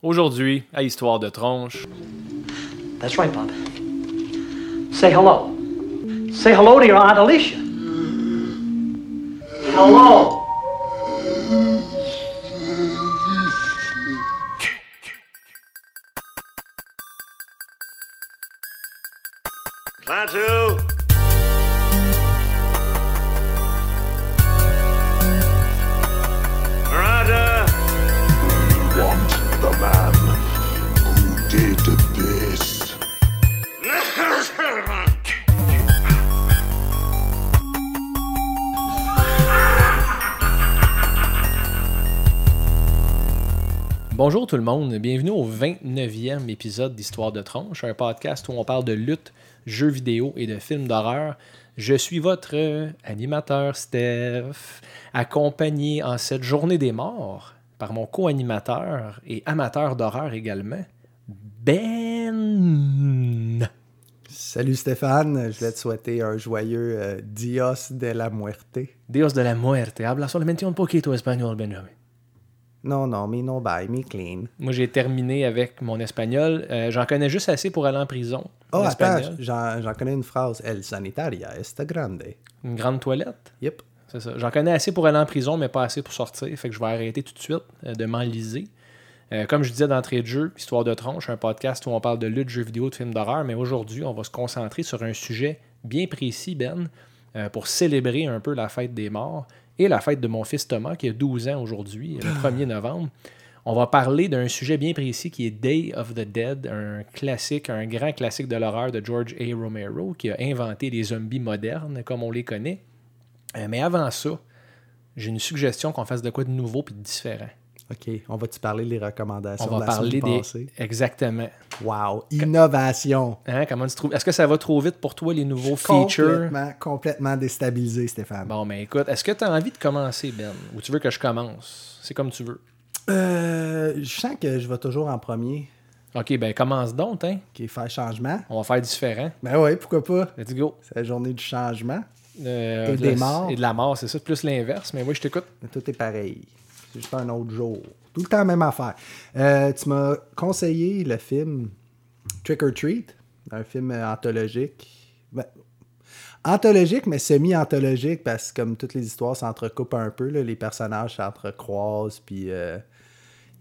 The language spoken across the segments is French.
Aujourd'hui, à Histoire de tronche. That's right, Bob. Say hello. Say hello to your Aunt Alicia. Hello. Bonjour tout le monde, bienvenue au 29e épisode d'Histoire de tronche, un podcast où on parle de lutte, jeux vidéo et de films d'horreur. Je suis votre animateur Steph, accompagné en cette journée des morts par mon co-animateur et amateur d'horreur également, Ben. Salut Stéphane, je voulais te souhaiter un joyeux euh, Dios de la Muerte. Dios de la muerte, habla solamente un poquito espagnol, Benjamin. Non, non, mi no bye, mi clean. Moi, j'ai terminé avec mon espagnol. Euh, J'en connais juste assez pour aller en prison. Oh, en attends, espagnol. j'en connais une phrase. El sanitaria está grande. Une grande toilette? Yep. C'est ça. J'en connais assez pour aller en prison, mais pas assez pour sortir. Fait que je vais arrêter tout de suite euh, de m'enliser. Euh, comme je disais d'entrée de jeu, Histoire de tronche, un podcast où on parle de lutte, jeux vidéo, de films d'horreur, mais aujourd'hui, on va se concentrer sur un sujet bien précis, Ben, euh, pour célébrer un peu la fête des morts et la fête de mon fils Thomas, qui a 12 ans aujourd'hui, le 1er novembre. On va parler d'un sujet bien précis qui est Day of the Dead, un classique, un grand classique de l'horreur de George A. Romero, qui a inventé les zombies modernes comme on les connaît. Euh, mais avant ça, j'ai une suggestion qu'on fasse de quoi de nouveau puis de différent. OK, on va-tu parler des recommandations On va de la parler semaine des. passée? Exactement. Wow, innovation. Hein, comment tu trouves Est-ce que ça va trop vite pour toi, les nouveaux features? Complètement, complètement déstabilisé, Stéphane. Bon, mais écoute, est-ce que tu as envie de commencer, Ben? Ou tu veux que je commence? C'est comme tu veux. Euh, je sens que je vais toujours en premier, Ok, ben commence donc, hein. est faire changement. On va faire différent. Ben oui, pourquoi pas? Let's go. C'est la journée du changement. Euh, Et de des la- morts. Et de la mort, c'est ça. Plus l'inverse, mais oui, je t'écoute. Tout est pareil. C'est juste un autre jour. Tout le temps, même affaire. Euh, tu m'as conseillé le film Trick or Treat, un film anthologique. Ben, anthologique, mais semi-anthologique, parce que comme toutes les histoires s'entrecoupent un peu, là, les personnages s'entrecroisent, puis euh,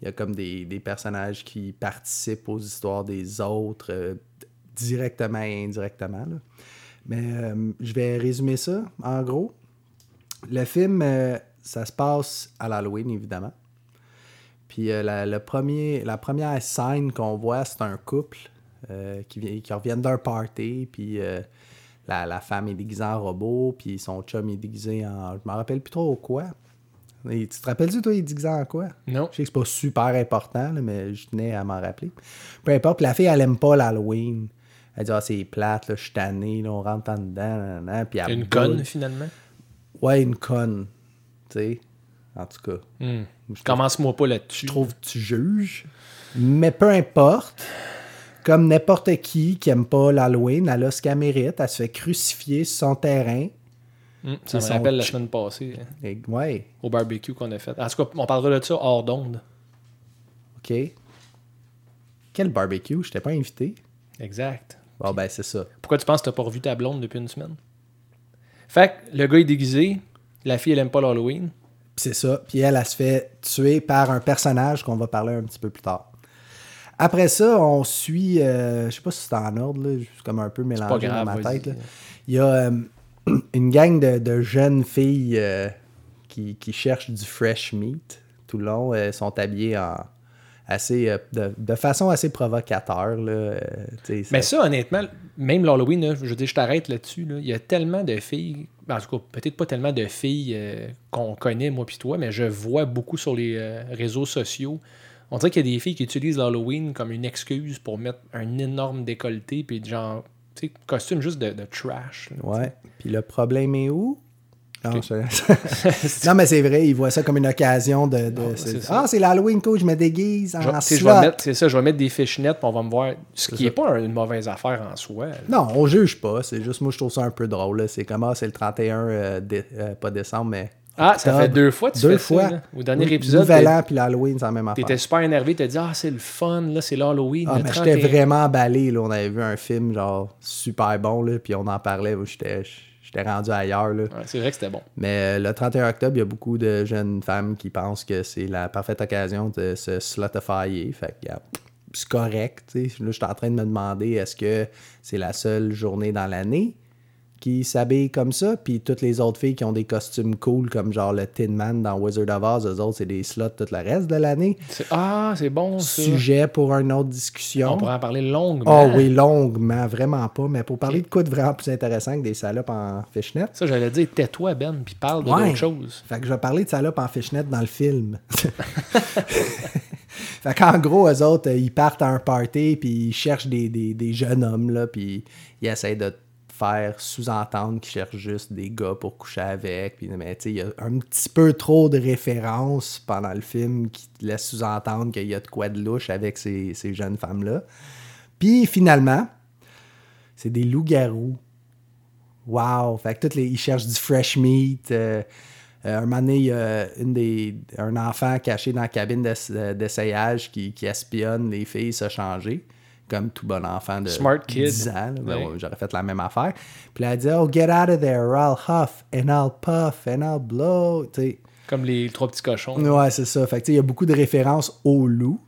il y a comme des, personnages qui participent aux histoires des autres, euh, directement et indirectement. Mais je vais résumer ça, en gros. Le film, ça se passe à l'Halloween, évidemment. Puis euh, la, le premier, la première scène qu'on voit, c'est un couple euh, qui, qui reviennent d'un party. Puis euh, la, la femme est déguisée en robot. Puis son chum est déguisé en. Je me rappelle plus trop quoi. Et tu te rappelles-tu, toi, il est déguisé en quoi? Non. Je sais que c'est pas super important, là, mais je tenais à m'en rappeler. Peu importe, la fille, elle aime pas l'Halloween. Elle dit, ah, c'est plate, là, je suis tanné, là, on rentre en dedans. nan, nan, puis elle Une boule. conne, finalement? Ouais, une conne. Tu sais, en tout cas. Hmm. Commence-moi pas là-dessus. je trouve que tu juges. Mais peu importe. Comme n'importe qui qui aime pas l'Halloween, elle a ce qu'elle mérite. Elle se fait crucifier sur son terrain. Hmm, Ça me son rappelle la semaine passée, hein, Et, ouais, au barbecue qu'on a fait. En tout cas, on parlera de ça hors d'onde. OK. Quel barbecue? Je t'ai pas invité. Exact. Bon, ben, c'est ça. Pourquoi tu penses que t'as pas revu ta blonde depuis une semaine? Fait que le gars est déguisé, la fille elle aime pas l'Halloween. C'est ça. Puis elle, elle se fait tuer par un personnage qu'on va parler un petit peu plus tard. Après ça, on suit, euh, je sais pas si c'est en ordre, là, c'est comme un peu mélangé grave, dans ma tête. là. Il y a euh, une gang de, de jeunes filles euh, qui, qui cherchent du fresh meat tout le long. Elles sont habillées en assez euh, de, de façon assez provocateur. Là, euh, sais, Mais ça- ça, honnêtement, même l'Halloween, je veux dire, je t'arrête là-dessus. là. Il y a tellement de filles, en tout cas, peut-être pas tellement de filles euh, qu'on connaît, moi puis toi, mais je vois beaucoup sur les euh, réseaux sociaux. On dirait qu'il y a des filles qui utilisent l'Halloween comme une excuse pour mettre un énorme décolleté, puis genre, tu sais, costume juste de, de trash. là, Ouais. Puis le problème est où? Non, Ok. je- non, mais c'est vrai, ils voient ça comme une occasion de. de- Ah, c'est ah, l'Halloween, coach, je me déguise en je slot. vais mettre- C'est ça, je vais mettre des fichenettes, puis on va me voir. Ce qui n'est pas une mauvaise affaire en soi. là. Non, on juge pas. C'est juste moi, je trouve ça un peu drôle. là. C'est comme, ah, c'est le 31, euh, dé- euh, pas décembre, mais Ah, ça fait deux fois que tu Deux fais fois. ça. là. Au dernier épisode, Nouvel An puis l'Halloween, c'est la même affaire. t'étais super énervé. T'as dit, ah, c'est le fun, là, c'est l'Halloween. Ah, mais 31. j'étais vraiment emballé. Là. On avait vu un film genre super bon, là, puis on en parlait. J'étais j'étais rendu ailleurs. Là. Ouais, c'est vrai que c'était bon. Mais euh, le 31 octobre, il y a beaucoup de jeunes femmes qui pensent que c'est la parfaite occasion de se slutifyer. Fait que, c'est correct. Là, je suis en train de me demander est-ce que c'est la seule journée dans l'année? Qui s'habille comme ça, puis toutes les autres filles qui ont des costumes cool, comme genre le Tin Man dans Wizard of Oz, eux autres, c'est des slots tout le reste de l'année. Ah, c'est bon, ça. Sujet pour une autre discussion. On pourrait en parler longuement. Oh oui, longuement, vraiment pas. Mais pour parler de quoi de vraiment plus intéressant que des salopes en fishnet. Ça, j'allais dire, tais-toi, Ben, puis parle de Ouais. d'autres choses. Fait que je vais parler de salopes en fishnet dans le film. fait qu'en gros, eux autres, ils partent à un party, puis ils cherchent des, des- des jeunes hommes, là, puis ils essayent de faire sous-entendre qu'ils cherchent juste des gars pour coucher avec. Puis, mais il y a un petit peu trop de références pendant le film qui te laissent sous-entendre qu'il y a de quoi de louche avec ces, ces jeunes femmes-là. Puis finalement, c'est des loups-garous. Wow! Fait que toutes les, ils cherchent du fresh meat. euh, euh, un moment donné, il y a une des, un enfant caché dans la cabine d'ess- d'essayage qui, qui espionne les filles se changer. Comme tout bon enfant de Smart kid. 10 ans. Ben ouais, J'aurais fait la même affaire. Puis là, elle dit Oh, get out of there, or I'll huff, and I'll puff, and I'll blow. Tu sais. Comme les trois petits cochons. Ouais, c'est ça. Fait il y a beaucoup de références au loup.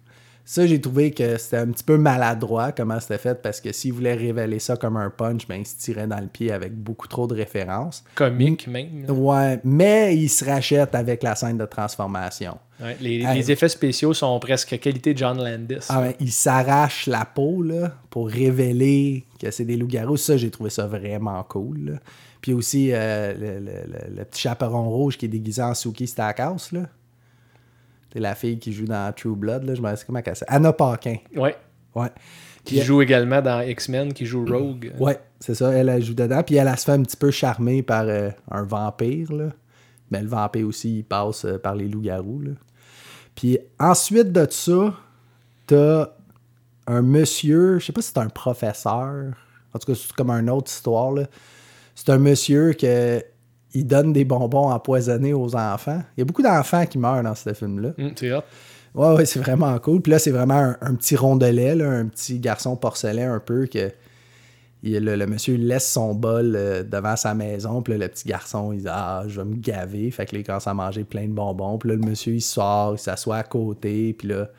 Ça, j'ai trouvé que c'était un petit peu maladroit comment c'était fait parce que s'il voulait révéler ça comme un punch, ben, il se tirait dans le pied avec beaucoup trop de références. Comique, même. Ouais, mais il se rachète avec la scène de transformation. Ouais, les, effets spéciaux sont presque qualité John Landis. Ah ouais, il s'arrache la peau là, pour révéler que c'est des loups-garous. Ça, j'ai trouvé ça vraiment cool. là. Puis aussi, euh, le, le- le- le petit chaperon rouge qui est déguisé en Suki Stackhouse. là. C'est la fille qui joue dans True Blood. Là. Je me sais comment elle s'appelle. Anna Paquin. Ouais. Ouais. Qui joue également dans X-Men, qui joue Rogue. Ouais, c'est ça. Elle, elle joue dedans. Puis elle, elle se fait un petit peu charmer par euh, un vampire. Là. Mais le vampire aussi, il passe euh, par les loups-garous. là. Puis ensuite de ça, t'as un monsieur, je sais pas si c'est un professeur. En tout cas, c'est comme une autre histoire. là. C'est un monsieur que il donne des bonbons empoisonnés aux enfants. Il y a beaucoup d'enfants qui meurent dans ce film-là. Hum, c'est hot. Ouais, ouais, c'est vraiment cool. Puis là, c'est vraiment un, un petit rondelet, là, un petit garçon porcelain un peu que il- le, le monsieur laisse son bol euh, devant sa maison. Puis là, le petit garçon, il dit Ah, je vais me gaver. Fait que là, il commence à manger plein de bonbons. Puis là, le monsieur, il sort, il s'assoit à côté. Puis là,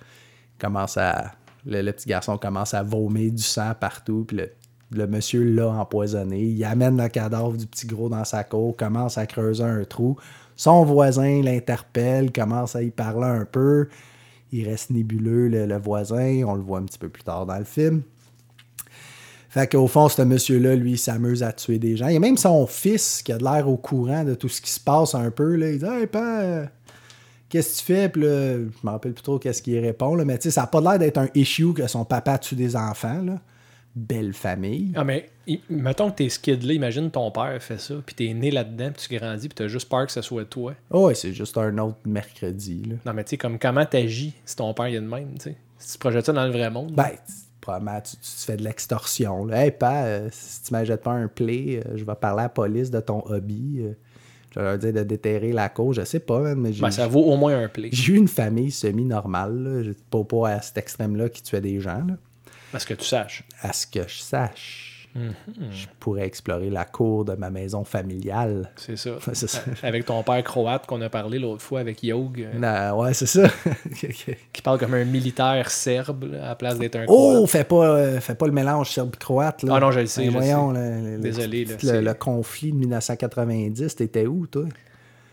il commence à. Le, le petit garçon commence à vomir du sang partout. Puis le, le monsieur l'a empoisonné. Il amène le cadavre du petit gros dans sa cour, commence à creuser un trou. Son voisin l'interpelle, commence à y parler un peu. Il reste nébuleux, le, le voisin. On le voit un petit peu plus tard dans le film. Fait qu'au fond, ce monsieur-là, lui, s'amuse à tuer des gens. Il y a même son fils qui a de l'air au courant de tout ce qui se passe un peu. Là. Il dit Hey, qu'est-ce que tu fais? Puis là, je me rappelle plus trop qu'est-ce qu'il répond. Mais tu sais, ça n'a pas l'air d'être un issue que son papa tue des enfants. Belle famille. Ah, mais mettons que t'es ce kid-là, imagine ton père fait ça, puis t'es né là-dedans, puis tu grandis, puis t'as juste peur que ce soit toi. Oh, ouais, c'est juste un autre mercredi. Là. Non, mais tu sais, comme comment t'agis si ton père il est de même, tu sais? Si tu projettes ça dans le vrai monde. Ben, tu- probablement, tu, tu fais de l'extorsion. là. Hey, père, euh, si tu m'achètes pas un play, euh, je vais parler à la police de ton hobby. euh, je vais leur dire de déterrer la cause. Je sais pas, mais j'ai ben, ça vaut au moins un play. j'ai eu une famille semi-normale. là. Pas, pas à cet extrême-là qui tuait des gens. là. Parce que tu saches. À ce que je sache, je pourrais explorer la cour de ma maison familiale. C'est ça. Avec ton père croate qu'on a parlé l'autre fois avec Yog, euh, ouais, c'est ça. qui parle comme un militaire serbe là, à la place d'être un oh, croate. fais pas, euh, fais pas le mélange serbe-croate. Ah non, je le sais, Ben, je voyons, sais. le- le- Désolé, le, conflit de 1990, t'étais où, toi?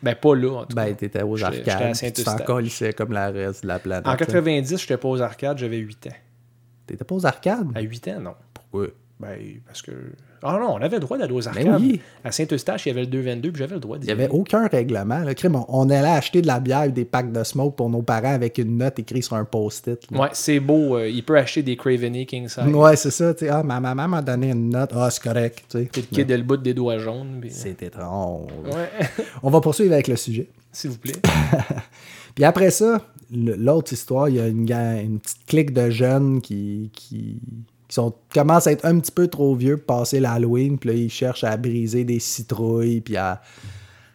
Ben, pas là, en tout cas. Ben, t'étais aux J'étais- j'étais à arcades. puis Tu t'en Saint-Eustache. comme la reste de la planète. En là. 90, j'étais pas aux arcades, j'avais 8 ans. T'étais pas aux arcades? À 8 ans, non. Pourquoi? Ben, parce que. Ah non, on avait le droit d'aller aux arcades. Ben oui. À Saint-Eustache, il y avait le 222, puis j'avais le droit d'y Il n'y avait aucun règlement. Là. Crime, on, allait acheter de la bière et des packs de smoke pour nos parents avec une note écrite sur un post-it. Ouais, c'est beau. euh, il peut acheter des Craveney King Size. Ouais, c'est ça. Ah, ma maman m'a donné une note. Ah, c'est correct. tu sais. Puis le kid a le bout des doigts jaunes. puis- C'est étrange. Ouais, On va poursuivre avec le sujet. s'il vous plaît. Puis après ça, l'autre histoire, il y a une, petite clique de jeunes qui, qui, qui commencent à être un petit peu trop vieux pour passer l'Halloween. Puis là, ils cherchent à briser des citrouilles, puis à,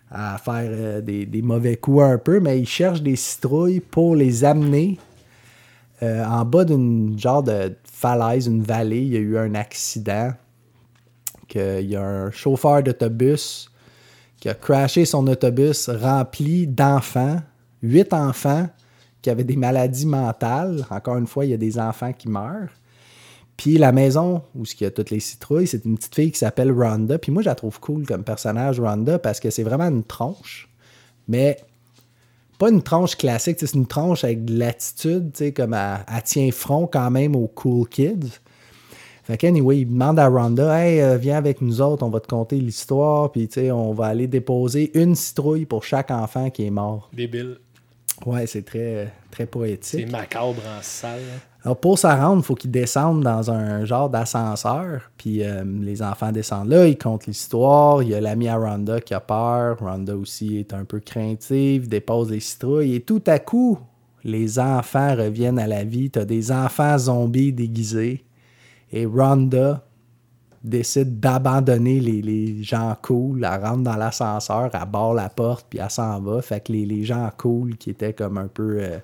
faire euh, des, des mauvais coups un peu, mais il cherche des citrouilles pour les amener euh, en bas d'une genre de falaise, une vallée. Il y a eu un accident. Que, il y a un chauffeur d'autobus qui a crashé son autobus rempli d'enfants, huit enfants qui avaient des maladies mentales. Encore une fois, il y a des enfants qui meurent. Puis la maison où il y a toutes les citrouilles, c'est une petite fille qui s'appelle Rhonda. Puis moi, je la trouve cool comme personnage, Rhonda, parce que c'est vraiment une tronche. Mais pas une tronche classique, c'est une tronche avec de l'attitude, comme elle, tient front quand même aux cool kids. Fait qu'anyway, il demande à Rhonda, euh, viens avec nous autres, on va te conter l'histoire, puis on va aller déposer une citrouille pour chaque enfant qui est mort. Débile. Ouais, c'est très, très C'est poétique. macabre en salle. hein. Alors pour s'en rendre, il faut qu'ils descendent dans un genre d'ascenseur. Puis euh, les enfants descendent là, ils comptent l'histoire. Il y a l'ami à Rhonda qui a peur. Rhonda aussi est un peu craintive, dépose les citrouilles. Et tout à coup, les enfants reviennent à la vie. Tu as des enfants zombies déguisés. Et Rhonda décide d'abandonner les, les gens cool. Elle rentre dans l'ascenseur, elle barre la porte, puis elle s'en va. Fait que les, les gens cool qui étaient comme un peu... euh,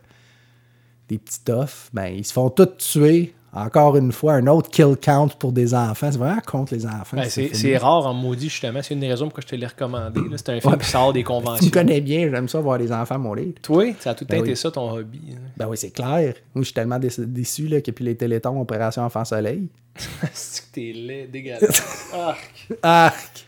des petits toughs, ben, ils se font tous tuer. Encore une fois, un autre kill count pour des enfants. C'est vraiment contre les enfants. Ben, ce c'est rare en maudit, justement. C'est une des raisons pourquoi je te l'ai recommandé. C'est un film qui sort des Tu conventions. me connais bien, j'aime ça voir les enfants mourir. Toi, ça a tout Ben été oui. ça ton hobby. hein. Ben oui, c'est clair. Moi, je suis tellement déçu, là, a plus les télétons Opération Enfant Soleil. C'est que t'es laid, dégueulasse. Arc. Arc!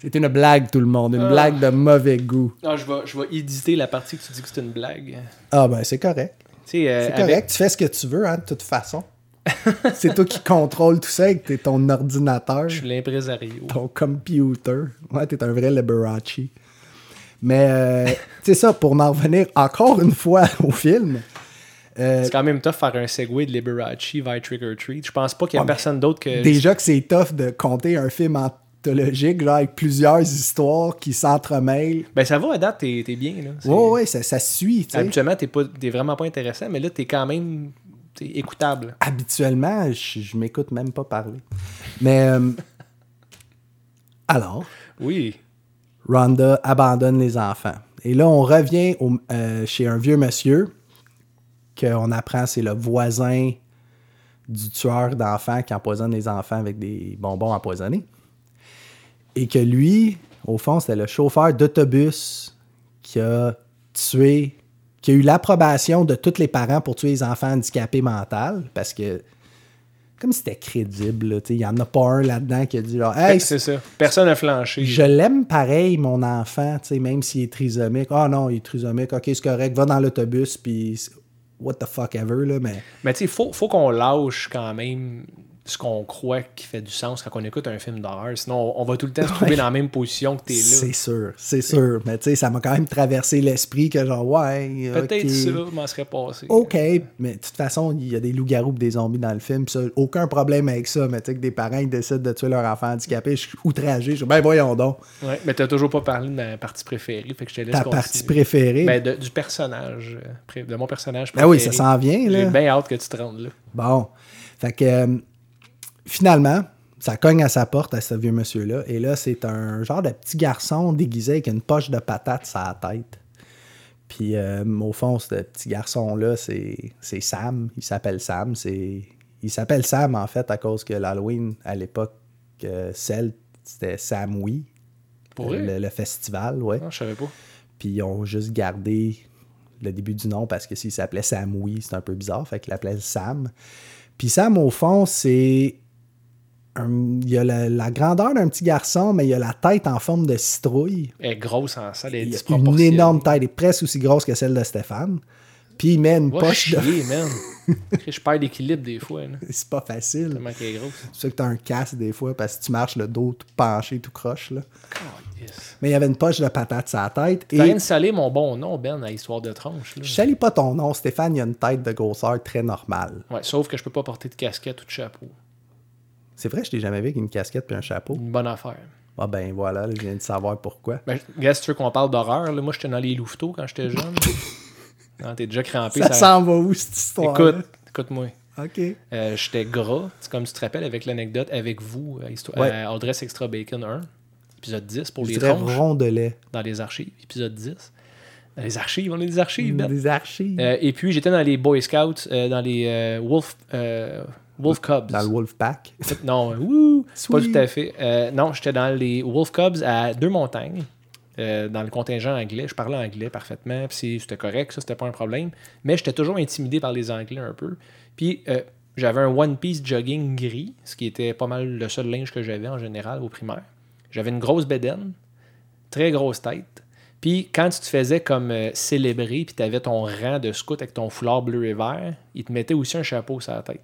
C'est une blague, tout le monde. Une blague de mauvais goût. Ah, je, vais, je vais éditer la partie que tu dis que c'est une blague. Ah, ben c'est correct. Tu euh, C'est avec- correct. Tu fais ce que tu veux, hein, de toute façon. c'est toi qui contrôle tout ça avec tes- ton ordinateur. Je suis l'impresario. ton computer. Ouais, t'es un vrai Liberace. Mais euh, c'est ça, pour en revenir encore une fois au film. euh, C'est quand même tough faire un segue de Liberace vers Trick or Treat. Je pense pas qu'il y a Ouais, mais personne d'autre que. déjà que c'est tough de compter un film anthologique, genre avec plusieurs histoires qui s'entremêlent. Ben ça va à date, t'es bien. Là. Ouais, ouais, ça, ça suit. Habituellement, t'es pas- vraiment pas intéressant, mais là, t'es quand même écoutable. Habituellement, je, je m'écoute même pas parler. Mais euh, alors, Oui. Rhonda abandonne les enfants. Et là, on revient au- euh, chez un vieux monsieur qu'on apprend c'est le voisin du tueur d'enfants qui empoisonne les enfants avec des bonbons empoisonnés. Et que lui, au fond, c'était le chauffeur d'autobus qui a tué, qui a eu l'approbation de tous les parents pour tuer les enfants handicapés mentaux parce que, comme c'était crédible, il n'y en a pas un là-dedans qui a dit genre, Hey, c'est ça. Personne n'a flanché. je l'aime pareil, mon enfant, même s'il est trisomique. Ah non, il est trisomique, ok, c'est correct, va dans l'autobus, puis what the fuck ever, là, mais Mais tu sais, faut, faut qu'on lâche quand même ce qu'on croit qui fait du sens quand on écoute un film d'horreur. Sinon, on, va tout le temps se trouver Ouais. dans la même position que t'es là. c'est sûr, c'est sûr. Mais tu sais, ça m'a quand même traversé l'esprit que genre, ouais, Peut-être ok. ça m'en serait passé. OK, mais de toute façon, il y a des loups-garous et des zombies dans le film. ça, aucun problème avec ça. Mais tu sais, que des parents ils décident de tuer leur enfant handicapé, je suis outragé. Je ben voyons donc. Ouais, mais t'as toujours pas parlé de ma partie préférée, fait que je te laisse Ta continuer. partie préférée? Ben, de- du personnage, euh, de mon personnage Ben préféré. oui, ça s'en vient, là. J'ai bien hâte que tu te rendes là. Bon. Fait que euh, finalement, ça cogne à sa porte à ce vieux monsieur-là. Et là, c'est un genre de petit garçon déguisé avec une poche de patates sur la tête. Puis euh, au fond, ce petit garçon-là, c'est c'est Sam. Il s'appelle Sam. C'est Il s'appelle Sam, en fait, à cause que l'Halloween, à l'époque, euh, c'était Samui. Pour vrai? le, le festival, ouais. Non, je savais pas. Puis ils ont juste gardé le début du nom parce que s'il s'appelait Samoui, c'est un peu bizarre. Fait qu'il l'appelait Sam. Puis Sam, au fond, c'est. Un- Il y a la, la grandeur d'un petit garçon, mais il y a la tête en forme de citrouille. Elle est grosse en salle, elle est Il y a une énorme tête, elle est presque aussi grosse que celle de Stéphane. Puis il met une poche de. chier, man. je perds l'équilibre des fois. C'est pas facile. Tellement qu'elle est grosse. C'est ça que t'as un casque des fois parce que tu marches le dos tout penché, tout croche. Là. Yes. Mais il y avait une poche de patate sur la tête. T'as rien Et de salé mon bon nom, Ben, à Histoire de tronche. Là. je salis pas ton nom, Stéphane, il a une tête de grosseur très normale. Ouais, sauf que je peux pas porter de casquette ou de chapeau. C'est vrai, je t'ai jamais vu avec une casquette puis un chapeau. Une bonne affaire. Ah ben voilà, là, je viens de savoir pourquoi. Ben, tu veux qu'on parle d'horreur, moi j'étais dans les louveteaux quand j'étais jeune. non, t'es déjà crampé. Ça s'en va où cette histoire Écoute, écoute-moi. OK. Euh, j'étais gras, c'est comme tu te rappelles avec l'anecdote avec vous, à, Histo- Ouais. à Adresse Extra Bacon 1. Épisode 10 pour Je les tronches rondelet. dans les archives. Épisode 10. Dans les archives, on a des archives, Ben. Des archives. Euh, et puis, j'étais dans les Boy Scouts, euh, dans les euh, Wolf, euh, Wolf Cubs. Dans le Wolfpack. Non, wouh, c'est pas tout à fait. Euh, non, j'étais dans les Wolf Cubs à Deux-Montagnes, euh, dans le contingent anglais. Je parlais anglais parfaitement, puis c'était correct, ça, c'était pas un problème. Mais j'étais toujours intimidé par les Anglais un peu. Puis euh, j'avais un One Piece jogging gris, ce qui était pas mal le seul linge que j'avais en général au primaire. J'avais une grosse bédaine, très grosse tête. Puis quand tu te faisais comme euh, célébrer, puis tu avais ton rang de scout avec ton foulard bleu et vert, ils te mettaient aussi un chapeau sur la tête.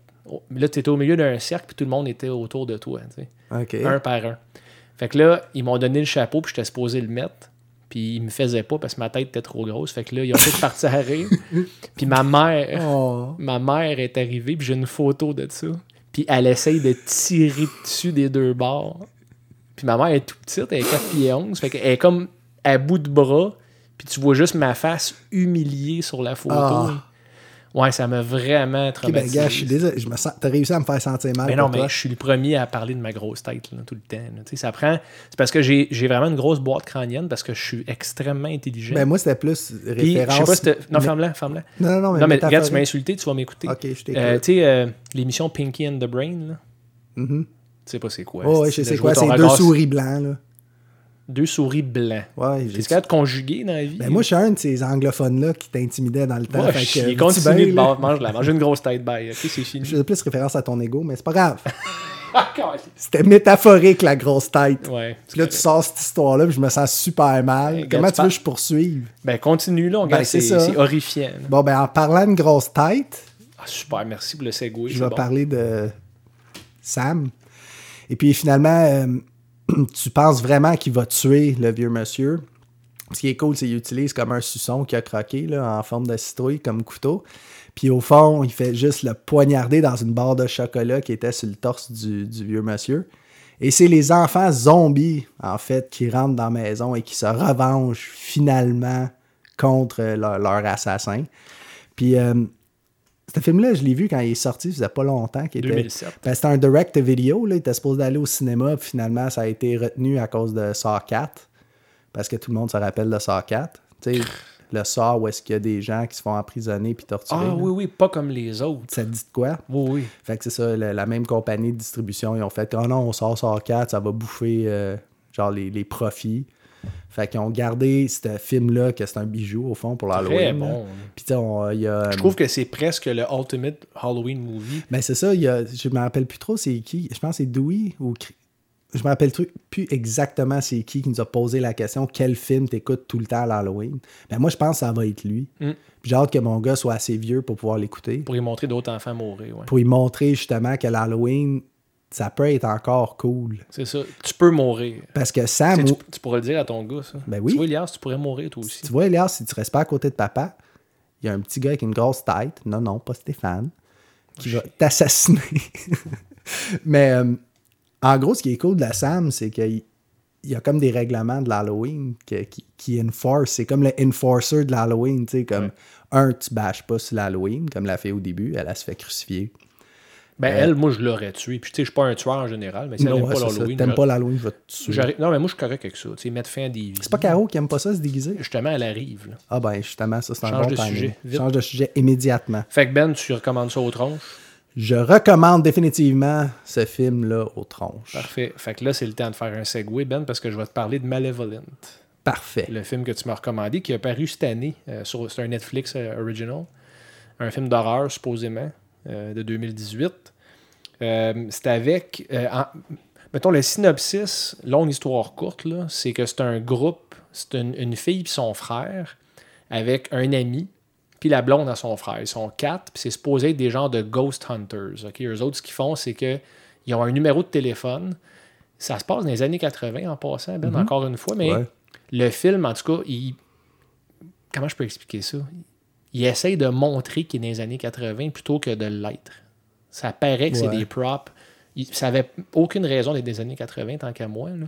Là, tu étais au milieu d'un cercle, puis tout le monde était autour de toi, un par un. Fait que là, ils m'ont donné le chapeau, puis j'étais supposé le mettre. Puis ils me faisaient pas parce que ma tête était trop grosse. Fait que là, ils ont tous parti à rire. Puis ma mère, Oh. ma mère est arrivée, puis j'ai une photo de ça. Puis elle essaye de tirer dessus des deux bords. Puis ma mère est tout petite, elle est 4 pieds 11. Fait qu'elle est comme à bout de bras. Puis tu vois juste ma face humiliée sur la photo. Ah. Ouais, ça m'a vraiment Ok, ben, traumatisé. gars, je suis désolé. Je me sens... T'as réussi à me faire sentir mal. Mais non, mais toi. je suis le premier à parler de ma grosse tête là, tout le temps. là. Ça prend. C'est parce que j'ai j'ai vraiment une grosse boîte crânienne parce que je suis extrêmement intelligent. Ben, moi, c'était plus Puis, je référence. sais pas si Non, mais- ferme-la, ferme-la. Non, non, non, mais, Non, mais regarde, tu m'as insulté, tu vas m'écouter. Ok, je t'écoute. Euh, tu sais, euh, l'émission Pinky and the Brain, là. Mhm. Tu sais pas c'est quoi. Oh, ouais, je sais quoi. C'est deux souris blancs, là. Deux souris blancs. Ouais, T'es capable de conjuguer dans la vie? Ben, moi, je suis un de ces anglophones-là qui t'intimidait dans le temps. Ouais, fait que, il continue de là, bord, mange la une grosse tête baille. Ok, c'est fini. Je faisais plus référence à ton ego, mais c'est pas grave. Ah. C'était métaphorique, la grosse tête. ouais. Puis là, tu sors cette histoire-là, puis je me sens super mal. Hey, Comment tu veux que je poursuive? Ben, continue là, on Ben, c'est c'est ça. c'est horrifiant. là. Bon, ben, en parlant de grosse tête, Ah, super, merci pour le segway. je c'est vais bon. parler de Sam. Et puis finalement, euh, tu penses vraiment qu'il va tuer le vieux monsieur? Ce qui est cool, c'est qu'il utilise comme un suçon qu'il a croqué en forme de citrouille comme couteau. Puis au fond, il fait juste le poignarder dans une barre de chocolat qui était sur le torse du, vieux monsieur. Et c'est les enfants zombies, en fait, qui rentrent dans la maison et qui se revengent finalement contre leur, leur assassin. Puis euh, ce film-là, je l'ai vu quand il est sorti, ça faisait pas longtemps. qu'il était- 2007. ben, c'était un direct vidéo, là. Il était supposé d'aller au cinéma, puis finalement, ça a été retenu à cause de Saw 4. Parce que tout le monde se rappelle de Saw 4. Tu sais, le Saw où est-ce qu'il y a des gens qui se font emprisonner puis torturer. Ah là. oui, oui, pas comme les autres. Ça te dit de quoi? Oui, oui. Fait que c'est ça, la, la même compagnie de distribution, ils ont fait Oh non, on sort Saw 4, ça va bouffer euh, genre les, les profits. Fait qu'ils ont gardé ce film-là, que c'est un bijou au fond pour l'Halloween. bon. Puis on- il y a. Je trouve que c'est presque le ultimate Halloween movie. Ben c'est ça, y a, je me rappelle plus trop c'est qui. Je pense que c'est Dewey ou je me rappelle plus exactement c'est qui qui nous a posé la question quel film t'écoutes tout le temps à l'Halloween. Ben moi je pense que ça va être lui. Mm. Puis j'ai hâte que mon gars soit assez vieux pour pouvoir l'écouter. Pour y montrer d'autres enfants mourir. Ouais. Pour lui montrer justement que l'Halloween, ça peut être encore cool. C'est ça. Tu peux mourir. Parce que Tu, Sam, sais, tu, ou- tu pourrais le dire à ton gars, ça. Ben oui. Tu vois, Elias, tu pourrais mourir toi aussi. tu vois Elias, si tu restes pas à côté de papa, il y a un petit gars avec une grosse tête, non, non, pas Stéphane, qui va t'assassiner. Mais euh, en gros, ce qui est cool de la Sam, c'est qu'il il y a comme des règlements de l'Halloween que- qui, qui enforce. C'est comme le enforcer de l'Halloween, tu sais, comme Ouais. un, tu bâches pas sur l'Halloween, comme l'a fait au début, elle, elle se fait crucifier. Ben, Euh, elle, moi, je l'aurais tué. Puis, tu sais, je suis pas un tueur en général, mais si elle Non, n'aime ouais, pas l'Halloween. T'aimes pas l'Halloween, je vais te tuer. Non, mais moi, je suis correct avec ça. Tu sais, mettre fin à des vies. C'est pas Caro qui aime pas ça se déguiser? Justement, elle arrive. là. Ah ben justement, ça c'est un Change bon de timing. sujet, vite. Change de sujet immédiatement. Fait que Ben, tu recommandes ça aux tronches? Je recommande définitivement ce film-là aux tronches. Parfait. Fait que là, c'est le temps de faire un segue, Ben, parce que je vais te parler de Malevolent. Parfait. le film que tu m'as recommandé, qui a paru cette année. euh, sur, un Netflix euh, original. Un film d'horreur, supposément, de 2018. Euh, c'est avec. euh, en- mettons, le synopsis, longue histoire courte, c'est que c'est un groupe, c'est une, une fille et son frère, avec un ami, puis la blonde à son frère. Ils sont quatre, puis c'est supposé être des genres de ghost hunters. ok? Eux autres, ce qu'ils font, c'est qu'ils ont un numéro de téléphone. Ça se passe dans les années 80 en passant, Ben, encore une fois, mais Ouais. le film, en tout cas, il. Comment je peux expliquer ça? Il essaye de montrer qu'il est dans les années 80 plutôt que de l'être. Ça paraît que c'est des props. Il- Ça avait aucune raison d'être des années 80 tant qu'à moi. là.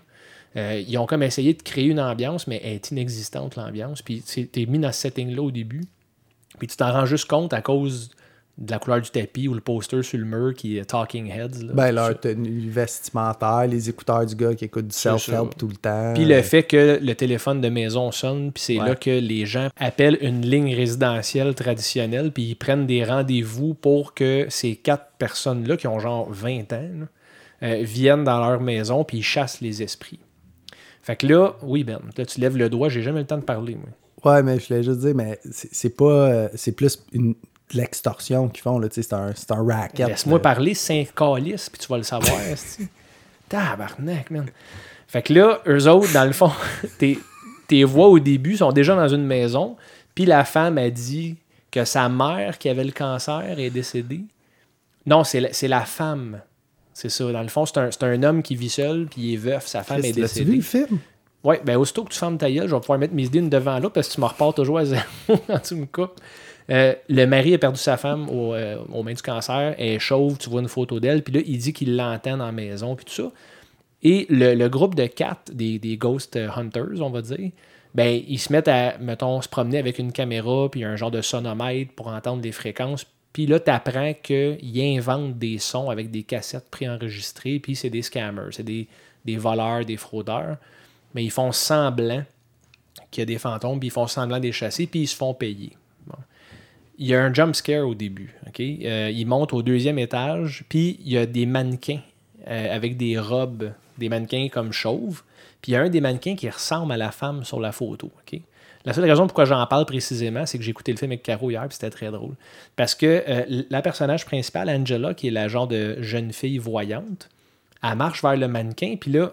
Euh, ils ont comme essayé de créer une ambiance, mais elle est inexistante, l'ambiance. Puis tu es mis dans ce setting-là au début. Puis tu t'en rends juste compte à cause de la couleur du tapis ou le poster sur le mur qui est Talking Heads. là. Ben, Ça. leur tenue vestimentaire, les écouteurs du gars qui écoute du self-help tout le temps. Puis le fait que le téléphone de maison sonne, puis c'est Ouais. là que les gens appellent une ligne résidentielle traditionnelle, puis ils prennent des rendez-vous pour que ces quatre personnes-là, qui ont genre 20 ans, là, euh, viennent dans leur maison, puis ils chassent les esprits. Fait que là, oui, Ben, là, tu lèves le doigt, j'ai jamais eu le temps de parler, moi. Ouais, mais je voulais juste dire, mais c'est c'est pas. euh, C'est plus une, de l'extorsion qu'ils font. Tu c'est un, c'est un racket. Laisse-moi parler, cinq calices, puis tu vas le savoir. Tabarnak, man. Fait que là, eux autres, dans le fond, tes, tes voix au début sont déjà dans une maison, puis la femme a dit que sa mère qui avait le cancer est décédée. Non, c'est la, c'est la femme. C'est ça. Dans le fond, c'est un, c'est un homme qui vit seul, puis il est veuf, sa femme est Chris, L'as-tu vu décédée. le film? Ouais, ben aussitôt que tu fermes ta gueule, je vais pouvoir mettre mes idées une devant l'autre parce que tu me repars toujours à zéro quand tu me coupes. Euh, le mari a perdu sa femme au, euh, au main du cancer, elle est chauve, tu vois une photo d'elle, puis là, il dit qu'il l'entend dans la maison, puis tout ça. Et le, le groupe de quatre, des, des Ghost Hunters, on va dire, ben, ils se mettent à, mettons, se promener avec une caméra, puis un genre de sonomètre pour entendre les fréquences. Puis là, tu apprends qu'ils inventent des sons avec des cassettes préenregistrées, puis c'est des scammers, c'est des, des voleurs, des fraudeurs. Mais ils font semblant qu'il y a des fantômes, puis ils font semblant des chasser, puis ils se font payer. Bon. Il y a un jump scare au début. ok? Euh, ils montent au deuxième étage, puis il y a des mannequins euh, avec des robes, des mannequins comme chauves. Puis il y a un des mannequins qui ressemble à la femme sur la photo. La seule raison pourquoi j'en parle précisément, c'est que j'ai écouté le film avec Caro hier, puis c'était très drôle. Parce que euh, la personnage principale, Angela, qui est la genre de jeune fille voyante, elle marche vers le mannequin, puis là,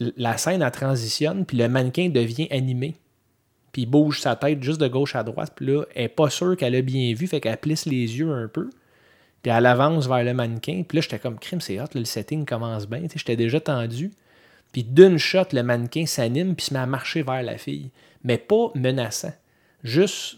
la scène, elle transitionne, puis le mannequin devient animé. Puis bouge sa tête juste de gauche à droite, puis là, elle est pas sûre qu'elle a bien vu, fait qu'elle plisse les yeux un peu. Puis elle avance vers le mannequin. Puis là, j'étais comme, crime, c'est hot, le setting commence bien. J'étais déjà tendu. Puis d'une shot, le mannequin s'anime, puis se met à marcher vers la fille. Mais pas menaçant. Juste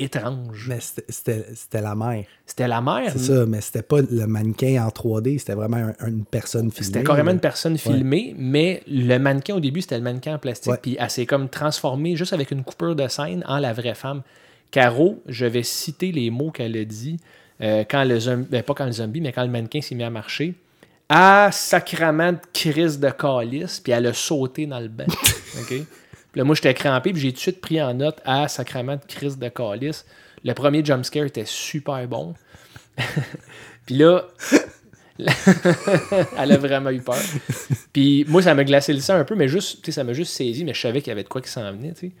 étrange. Mais c'était- la mère. C'était la mère? C'est ça, mais c'était pas le mannequin en 3D, c'était vraiment un- une personne filmée. C'était carrément une personne filmée, mais le mannequin au début, c'était le mannequin en plastique. Puis elle s'est comme transformée juste avec une coupure de scène en la vraie femme. Caro, je vais citer les mots qu'elle a dit euh, quand le zombie, ben, pas quand le zombie, mais quand le mannequin s'est mis à marcher. Ah, sacrament de crise de calice, puis elle a sauté dans le banc. OK? Là, moi, j'étais crampé, puis j'ai tout de suite pris en note Ah, sacrament de crise de calice. Le premier jumpscare était super bon. puis là, elle a vraiment eu peur. Puis moi, ça m'a glacé le sang un peu, mais juste, ça m'a juste saisi, mais je savais qu'il y avait de quoi qui s'en venait, tu sais.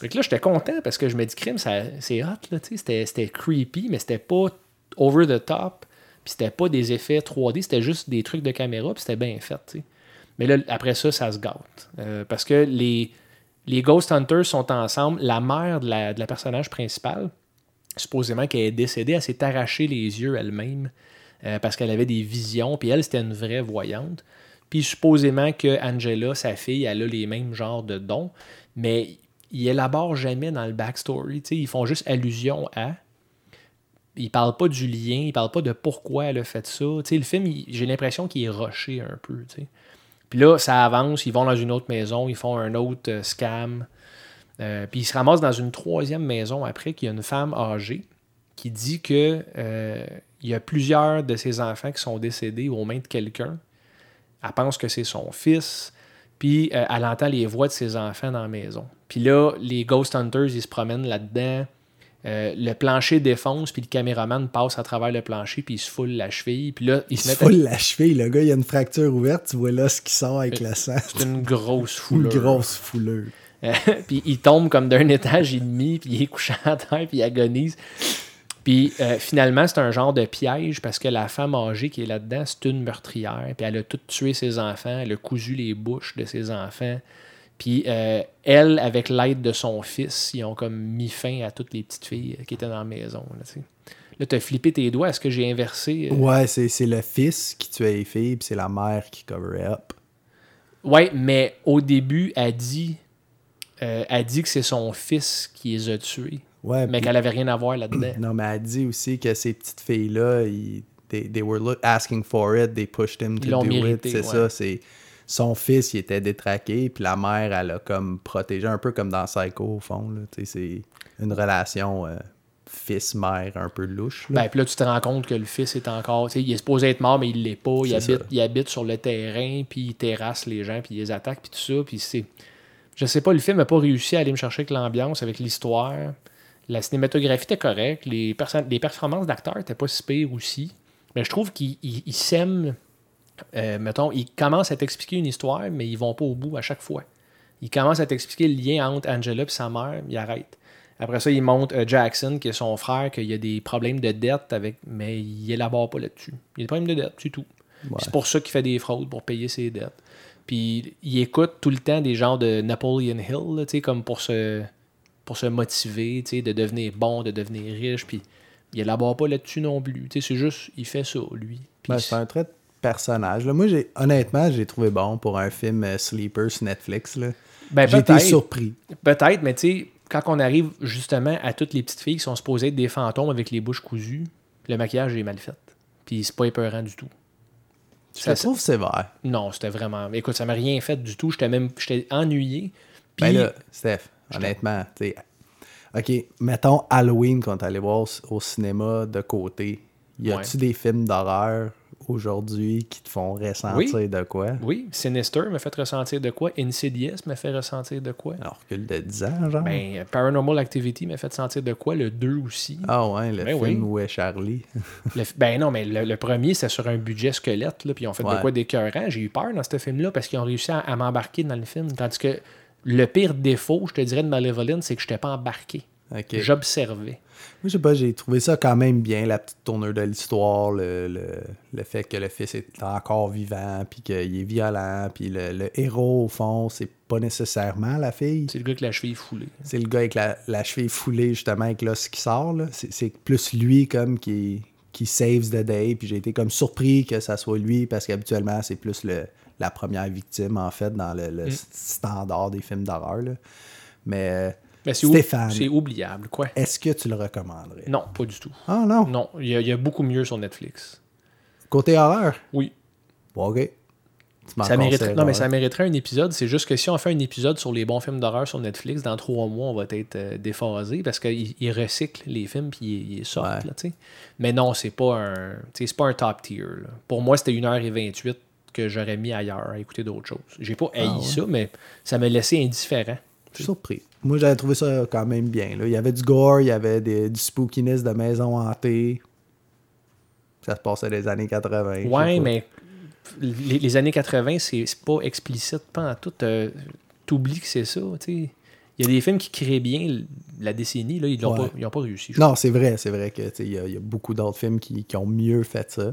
Fait que là, j'étais content parce que je me dis, crime, c'est hot, là, c'était creepy, mais c'était pas over the top. Puis c'était pas des effets 3D, c'était juste des trucs de caméra, puis c'était bien fait, tu sais. Mais là, après ça, ça se gâte. Euh, parce que les, les Ghost Hunters sont ensemble. La mère de la, de la personnage principale, supposément qu'elle est décédée, elle s'est arraché les yeux elle-même euh, parce qu'elle avait des visions, puis elle, c'était une vraie voyante. Puis supposément que Angela, sa fille, elle a les mêmes genres de dons, mais ils élaborent jamais dans le backstory. Ils font juste allusion à. Ils parlent pas du lien, ils parlent pas de pourquoi elle a fait ça. Tu sais, le film, il- j'ai l'impression qu'il est rushé un peu. Puis là, ça avance, ils vont dans une autre maison, ils font un autre euh, scam. Euh, puis ils se ramassent dans une troisième maison après qu'il y a une femme âgée qui dit que euh, il y a plusieurs de ses enfants qui sont décédés aux mains de quelqu'un. Elle pense que c'est son fils. Puis elle entend les voix de ses enfants dans la maison. Puis là, les Ghost Hunters, ils se promènent là-dedans. Euh, le plancher défonce, puis le caméraman passe à travers le plancher, puis il se foule la cheville. Puis là, Il se se mettent à- foule la cheville, le gars, il y a une fracture ouverte, tu vois là ce qui sort avec le sang. C'est une grosse Une foulure. grosse fouleur. Euh, puis il tombe comme d'un étage et demi, puis il est couché à terre, puis il agonise. Puis euh, finalement, c'est un genre de piège parce que la femme âgée qui est là-dedans, c'est une meurtrière. Puis elle a tout tué ses enfants, elle a cousu les bouches de ses enfants. Puis euh, elle, avec l'aide de son fils, ils ont comme mis fin à toutes les petites filles euh, qui étaient dans la maison. Là, tu. Là, t'as flippé tes doigts. Est-ce que j'ai inversé? euh? Ouais, c'est le fils qui tuait les filles, puis c'est la mère qui cover up. Ouais, mais au début, elle dit, euh, elle dit que c'est son fils qui les a tués. Ouais, mais qu'elle avait rien à voir là-dedans. Non, mais elle dit aussi que ces petites filles-là, ils- they, they were look- asking for it, they pushed him to l'ont do mérité, it. C'est ouais. ça, c'est... Son fils, il était détraqué, puis la mère, elle a comme protégé, un peu comme dans Psycho, au fond. C'est une relation euh, fils-mère un peu louche. là. Ben, puis là, tu te rends compte que le fils est encore. Il est supposé être mort, mais il l'est pas. Il habite, ça. il habite sur le terrain, puis il terrasse les gens, puis il les attaque, puis tout ça. Puis c'est. Je sais pas, le film n'a pas réussi à aller me chercher avec l'ambiance, avec l'histoire. La cinématographie était correcte. Les, perso- les performances d'acteurs étaient pas si pires aussi. Mais je trouve ils sèment. Euh, mettons, ils commencent à t'expliquer une histoire, mais ils vont pas au bout à chaque fois. Ils commencent à t'expliquer le lien entre Angela et sa mère, ils arrêtent. Après ça, ils montrent euh, Jackson, qui est son frère, qu'il y a des problèmes de dette, avec, mais il élabore pas là-dessus. Il y a des problèmes de dette, c'est tout. C'est pour ça qu'il fait des fraudes, pour payer ses dettes. Puis il écoute tout le temps des genres de Napoleon Hill, là, comme pour se, pour se motiver, de devenir bon, de devenir riche. Puis il élabore pas là-dessus non plus. C'est juste, il fait ça, lui. Ben, c'est un trait de personnage. Là. Moi, j'ai honnêtement, j'ai trouvé bon pour un film euh, Sleeper sur Netflix. Là. Ben, j'ai été surpris. Peut-être, mais tu sais, quand on arrive justement à toutes les petites filles qui sont supposées être des fantômes avec les bouches cousues, le maquillage est mal fait. Puis c'est pas épeurant du tout. Ça- le trouve sévère. Non, c'était vraiment. Écoute, ça m'a rien fait du tout. J'étais même. J'étais ennuyé. Puis. Ben là, Steph, honnêtement, tu sais, OK, mettons Halloween qu'on est allé voir au- au cinéma de côté. Y a-tu Ouais. des films d'horreur aujourd'hui qui te font ressentir de quoi? Oui, Sinister m'a fait ressentir de quoi Insidious m'a fait ressentir de quoi Un recul de 10 ans, genre? Ben, Paranormal Activity m'a fait sentir de quoi Le 2 aussi. ah ouais, le ben film oui. où est Charlie. Le- ben non, mais le, le premier, c'était sur un budget squelette, là, puis ils ont fait de quoi d'écœurant. J'ai eu peur dans ce film-là parce qu'ils ont réussi à, à m'embarquer dans le film. Tandis que le pire défaut, je te dirais, de Malevolent, c'est que je n'étais pas embarqué. J'observais. Moi, je sais pas, j'ai trouvé ça quand même bien, la petite tournure de l'histoire, le, le, le fait que le fils est encore vivant, puis qu'il est violent, puis le, le héros, au fond, c'est pas nécessairement la fille. C'est le gars avec la cheville foulée. C'est le gars avec la, la cheville foulée, justement, avec l'os qui sort. là. C'est c'est plus lui, comme, qui, qui saves the day. Puis j'ai été comme surpris que ça soit lui, parce qu'habituellement, c'est plus le, la première victime, en fait, dans le, le standard des films d'horreur. là. Mais c'est Stéphane, c'est oubliable, quoi. est-ce que tu le recommanderais? Non, pas du tout. Ah non? Non, il y, a- il y a beaucoup mieux sur Netflix. Côté horreur? Oui. Bon, OK. Tu m'en Ça mériterait, non, mais ça mériterait un épisode. C'est juste que si on fait un épisode sur les bons films d'horreur sur Netflix, dans trois mois, on va être euh, déphasé parce qu'ils ils recyclent les films puis ils, ils sortent. Ouais. Là, tu sais. mais non, c'est pas un tu sais, c'est pas un top tier. là. Pour moi, c'était 1h28 que j'aurais mis ailleurs à écouter d'autres choses. J'ai pas haï Ah ouais. ça, mais ça m'a laissé indifférent. Je suis surpris. Moi, j'avais trouvé ça quand même bien. là. Il y avait du gore, il y avait des, du spookiness de maison hantée. Ça se passait des années 80. je sais Ouais, mais les, les années 80, c'est c'est pas explicite, pas en tout. euh, T'oublies que c'est ça, tu sais. Il y a des films qui créent bien la décennie, là, ils n'ont Ouais. pas, réussi. Non, c'est vrai, c'est vrai que il y, a- il y a beaucoup d'autres films qui, qui ont mieux fait ça.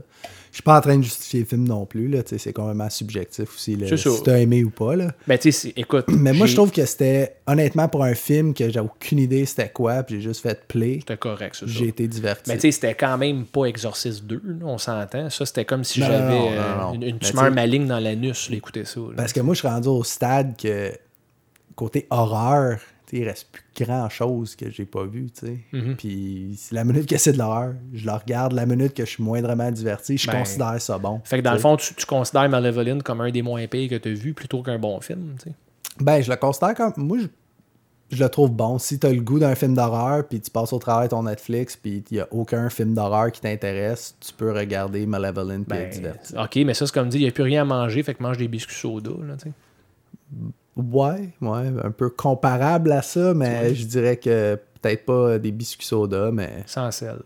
Je suis pas en train de justifier le film non plus, là, c'est quand même subjectif aussi, là, si t'as aimé ou pas. Là. Ben, écoute. Mais moi, je trouve que c'était, honnêtement, pour un film que j'ai aucune idée c'était quoi, puis j'ai juste fait play, C'était correct, ça. j'ai été diverti. Mais tu sais, c'était quand même pas Exorcist 2, là, on s'entend. Ça, c'était comme si j'avais euh, une, tumeur maligne dans l'anus, là, écoutez ça. là. Parce que moi, je suis rendu au stade que, côté horreur, tu il reste plus grand chose que j'ai pas vu, tu sais. Mhm. Puis la minute que c'est de l'horreur, je le regarde. La minute que je suis moindrement diverti, je Ben, considère ça bon. Fait que dans tu le fond, tu, tu considères Malevolent comme un des moins pires que tu as vu plutôt qu'un bon film, tu sais? Ben, je le considère comme. Moi, je, je le trouve bon. Si t'as le goût d'un film d'horreur, puis tu passes au travail ton Netflix, puis il y a aucun film d'horreur qui t'intéresse, tu peux regarder Malevolent et Ben, être diverti. ok, mais ça, c'est comme dit, il n'y a plus rien à manger, fait que mange des biscuits soda, là, tu sais. Ouais, ouais, un peu comparable à ça, mais je dirais que peut-être pas des biscuits soda, mais Sans sel.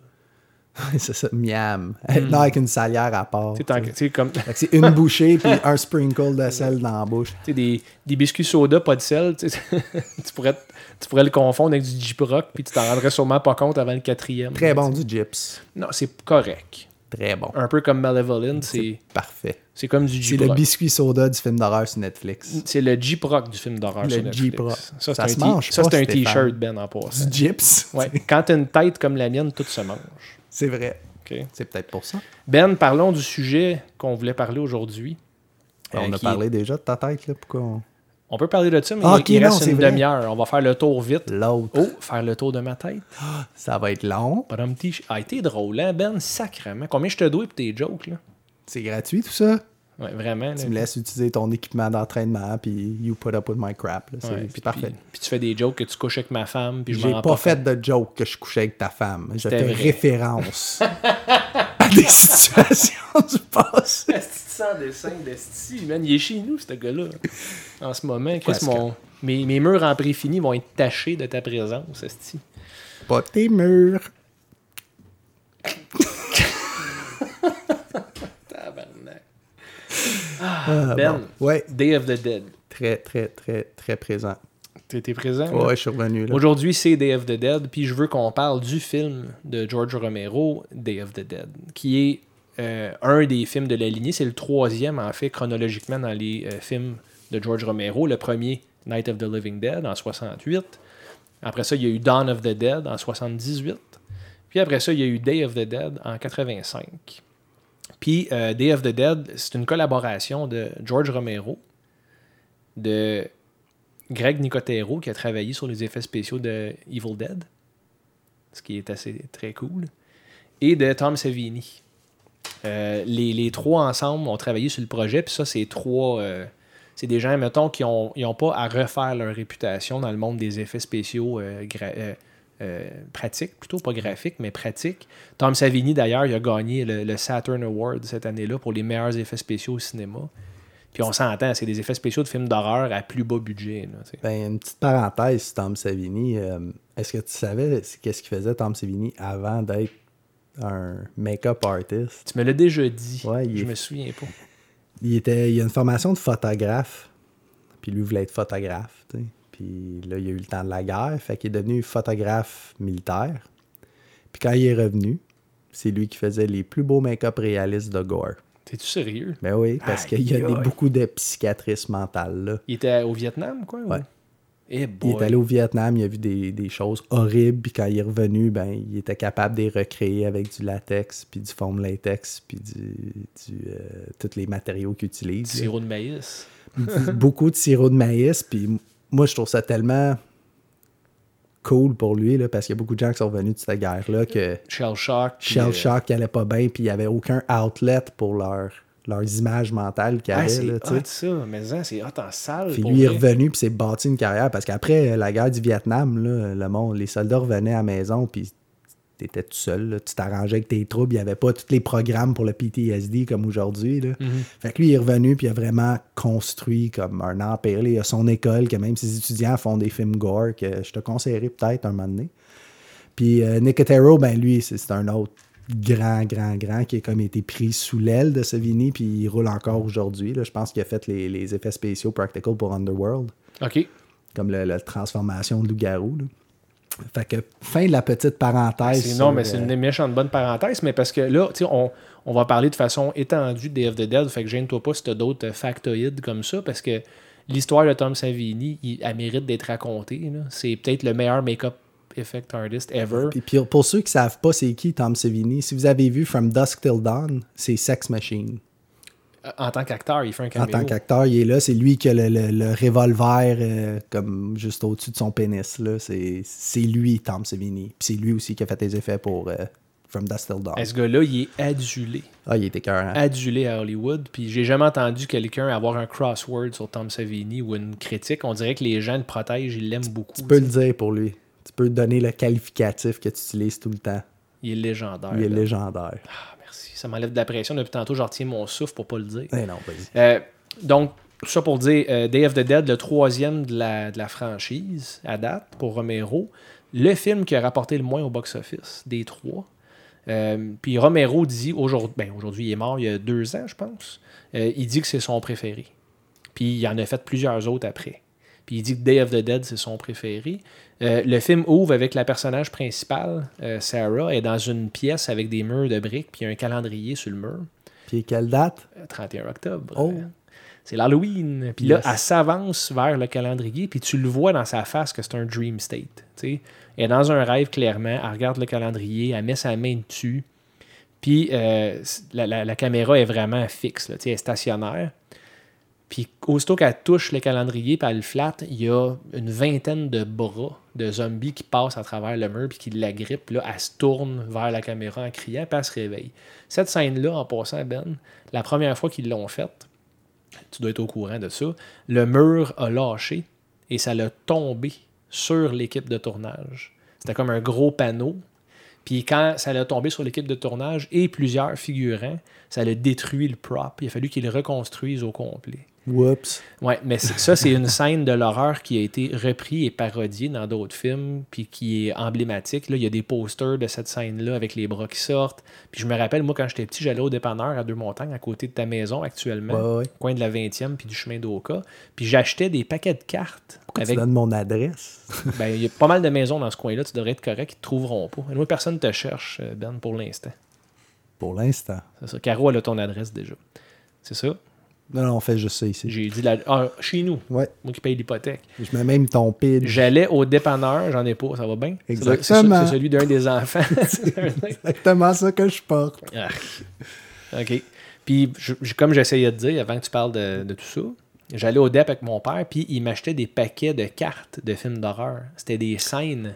c'est ça, miam. Non, avec une salière à part. Sais, comme c'est une bouchée puis un sprinkle de sel dans la bouche. sais, des, des biscuits soda, pas de sel, tu, pourrais, tu pourrais le confondre avec du J-Rock, puis tu t'en rendrais sûrement pas compte avant le quatrième. Très là, bon du gyps. Non, c'est correct. Très bon. Un peu comme Malevolent, c'est Parfait. c'est comme du C'est le biscuit soda du film d'horreur sur Netflix. C'est le Jeep-Rock du film d'horreur Le sur Netflix. Jeep-Rock. Ça, Ça se mange ça, c'est un t-shirt, Ben, en passant. Du gyps. Ouais. Quand t'as une tête comme la mienne, tout se mange. C'est vrai. OK. C'est peut-être pour ça. Ben, parlons du sujet qu'on voulait parler aujourd'hui. on Euh, a parlé déjà de ta tête, là. Pourquoi on... On peut parler de ça, mais Ah, il- non, reste une demi-heure. On va faire le tour vite. L'autre, Oh, faire le tour de ma tête. ça va être long. Ah, été drôle, hein, Ben? Sacrement. Combien je te dois pour tes jokes, là? C'est gratuit, tout ça? Ouais, vraiment. là. Tu me laisses utiliser ton équipement d'entraînement, puis you put up with my crap. C'est Ouais, parfait. Puis, tu fais des jokes que tu couches avec ma femme, puis je J'ai pas pas fait de joke que je couchais avec ta femme. Je fais référence à des situations du passé. Asti sans dessin d'Esti, man? Il est chez nous, ce gars-là. En ce moment, qu'est-ce mon... mes, mes murs en pré-fini vont être tachés de ta présence, Esti. Pas tes murs. Ah, Ben, bon. Ouais, Day of the Dead. très, très, très, très présent. T'étais présent? là? Ouais, je suis revenu là. Aujourd'hui, c'est Day of the Dead, puis je veux qu'on parle du film de George Romero, Day of the Dead, qui est euh, un des films de la lignée. C'est le troisième, en fait, chronologiquement dans les euh, films de George Romero. Le premier, Night of the Living Dead, en 68. Après ça, il y a eu Dawn of the Dead, en 78. Puis après ça, il y a eu Day of the Dead, en 85. Puis euh, Day of the Dead, c'est une collaboration de George Romero, de Greg Nicotero qui a travaillé sur les effets spéciaux de Evil Dead, ce qui est assez très cool, et de Tom Savini. Euh, les, les trois ensemble ont travaillé sur le projet, puis ça, c'est trois. euh, c'est des gens, mettons, qui n'ont ont pas à refaire leur réputation dans le monde des effets spéciaux euh, euh, pratiques, plutôt pas graphiques, mais pratiques. Tom Savini, d'ailleurs, il a gagné le, le Saturn Award cette année-là pour les meilleurs effets spéciaux au cinéma. Puis on s'entend, c'est des effets spéciaux de films d'horreur à plus bas budget. là. Ben, une petite parenthèse, Tom Savini. euh, Est-ce que tu savais qu'est-ce qu'il faisait Tom Savini avant d'être un make-up artist? Tu me l'as déjà dit. Ouais, je est- me souviens pas. Il, était, il a une formation de photographe. Puis lui voulait être photographe. Puis là, il a eu le temps de la guerre. Fait qu'il est devenu photographe militaire. Puis quand il est revenu, c'est lui qui faisait les plus beaux make-up réalistes de gore. T'es-tu sérieux? Ben oui, parce qu'il y a des- beaucoup de psychiatrisme mentale là. Il était au Vietnam, quoi? ou- Ouais. Eh Il est allé au Vietnam, il a vu des, des choses horribles, puis quand il est revenu, ben, il était capable de les recréer avec du latex, puis du foam latex, puis du, du, euh, tous les matériaux qu'il utilise. là. Sirop de maïs. Beaucoup de sirop de maïs, puis moi, je trouve ça tellement cool pour lui, là, parce qu'il y a beaucoup de gens qui sont venus de cette guerre-là, que Shell Shock. Shell euh, Shock qui allait pas bien, puis il n'y avait aucun outlet pour leur, leurs images mentales qu'il y Ah, avait. c'est hot, ça. Mais c'est hot en salle. Puis lui est revenu puis s'est bâti une carrière parce qu'après la guerre du Vietnam, là, le monde, les soldats revenaient à la maison puis t'étais tout seul, là, tu t'arrangeais avec tes troubles, il n'y avait pas tous les programmes pour le PTSD comme aujourd'hui. Mhm. Fait que lui il est revenu puis il a vraiment construit comme un empire. Il a son école, que même ses étudiants font des films gore que je te conseillerais peut-être un moment donné. Puis euh, Nicotero, ben lui, c'est un autre grand, grand, grand qui a comme été pris sous l'aile de Savini, puis il roule encore aujourd'hui. Je pense qu'il a fait les, les effets spéciaux practical pour Underworld, OK. comme le- la transformation de loup-garou. Fait que fin de la petite parenthèse. Non, mais c'est euh, une méchante bonne parenthèse, mais parce que là, tu sais, on, on va parler de façon étendue de Day of the Dead, fait que gêne-toi pas si t'as d'autres euh, factoïdes comme ça, parce que l'histoire de Tom Savini, il- elle mérite d'être racontée. C'est peut-être le meilleur make-up effect artist ever. Puis, puis pour ceux qui savent pas c'est qui Tom Savini, si vous avez vu From Dusk Till Dawn, c'est Sex Machine. Euh, En tant qu'acteur, il fait un En caméo. tant qu'acteur, il est là. C'est lui qui a le, le- le revolver euh, comme juste au-dessus de son pénis. C'est lui, Tom Savini. Puis c'est lui aussi qui a fait les effets pour euh, From Dusk Till Dawn. Ce gars-là, il est adulé. Ah, il était cœur. adulé à Hollywood. Puis j'ai jamais entendu quelqu'un avoir un crossword sur Tom Savini ou une critique. On dirait que les gens le protègent, ils l'aiment beaucoup. Tu peux le dire pour lui. Tu peux donner le qualificatif que tu utilises tout le temps. Il est légendaire. Il est là. légendaire. Ah, merci. Ça m'enlève de la pression. Depuis tantôt, je retiens mon souffle pour pas le dire. Eh non. Euh, donc, tout ça pour dire euh, Day of the Dead, le troisième de la, de la franchise à date pour Romero. Le film qui a rapporté le moins au box-office des trois. Euh, puis Romero dit aujourd'hui, ben aujourd'hui il est mort il y a deux ans, je pense. Euh, il dit que c'est son préféré. Puis il en a fait plusieurs autres après. Puis il dit que Day of the Dead, c'est son préféré. Euh, le film ouvre avec la personnage principale, euh, Sarah, est dans une pièce avec des murs de briques, puis il y a un calendrier sur le mur. Puis quelle date? Euh, 31 octobre. Oh. Euh, C'est l'Halloween. Puis Yes. là, elle s'avance vers le calendrier, puis tu le vois dans sa face que c'est un dream state. tu sais. Elle est dans un rêve, clairement. Elle regarde le calendrier, elle met sa main dessus. Puis euh, la, la- la caméra est vraiment fixe, là, elle est stationnaire. Puis aussitôt qu'elle touche le calendrier, puis elle le flatte, il y a une vingtaine de bras de zombies qui passent à travers le mur, puis qui l'agrippent. Puis Là, elle se tourne vers la caméra en criant, puis elle se réveille. Cette scène-là, en passant, Ben, la première fois qu'ils l'ont faite, tu dois être au courant de ça. Le mur a lâché et ça l'a tombé sur l'équipe de tournage. C'était comme un gros panneau. Puis quand ça l'a tombé sur l'équipe de tournage et plusieurs figurants, ça l'a détruit le prop. Il a fallu qu'ils le reconstruisent au complet. Whoops. Ouais, mais ça, c'est une scène de l'horreur qui a été repris et parodiée dans d'autres films, puis qui est emblématique. Là, il y a des posters de cette scène-là avec les bras qui sortent. Puis je me rappelle, moi, quand j'étais petit, j'allais au dépanneur à Deux-Montagnes, à côté de ta maison actuellement, Ouais, ouais. coin de la 20e, puis du chemin d'Oka. Puis j'achetais des paquets de cartes. Pourquoi avec tu donnes mon adresse? ben, il y a pas mal de maisons dans ce coin-là, tu devrais être correct, ils te trouveront pas. Moi, personne te cherche, euh, Ben, pour l'instant. Pour l'instant. C'est ça. Caro, elle a ton adresse déjà. C'est ça? Non, non, on fait juste ça ici. J'ai dit la... ah, chez nous, Ouais. moi qui paye l'hypothèque. Je mets même ton pid. J'allais au dépanneur, j'en ai pas, ça va bien. Exactement. C'est celui d'un des enfants. exactement ça que je porte. Ah. OK. Puis, je- comme j'essayais de dire avant que tu parles de, de tout ça, j'allais au DEP avec mon père, puis il m'achetait des paquets de cartes de films d'horreur. C'était des scènes.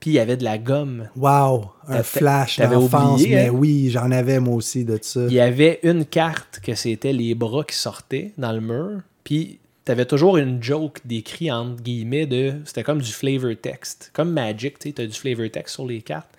Puis il y avait de la gomme. Wow, un flash t'avais d'enfance. Mais hein? oui, j'en avais moi aussi de ça. Il y avait une carte que c'était les bras qui sortaient dans le mur. Puis t'avais toujours une joke décrit entre guillemets de. C'était comme du flavor text. Comme Magic, tu t'as du flavor text sur les cartes.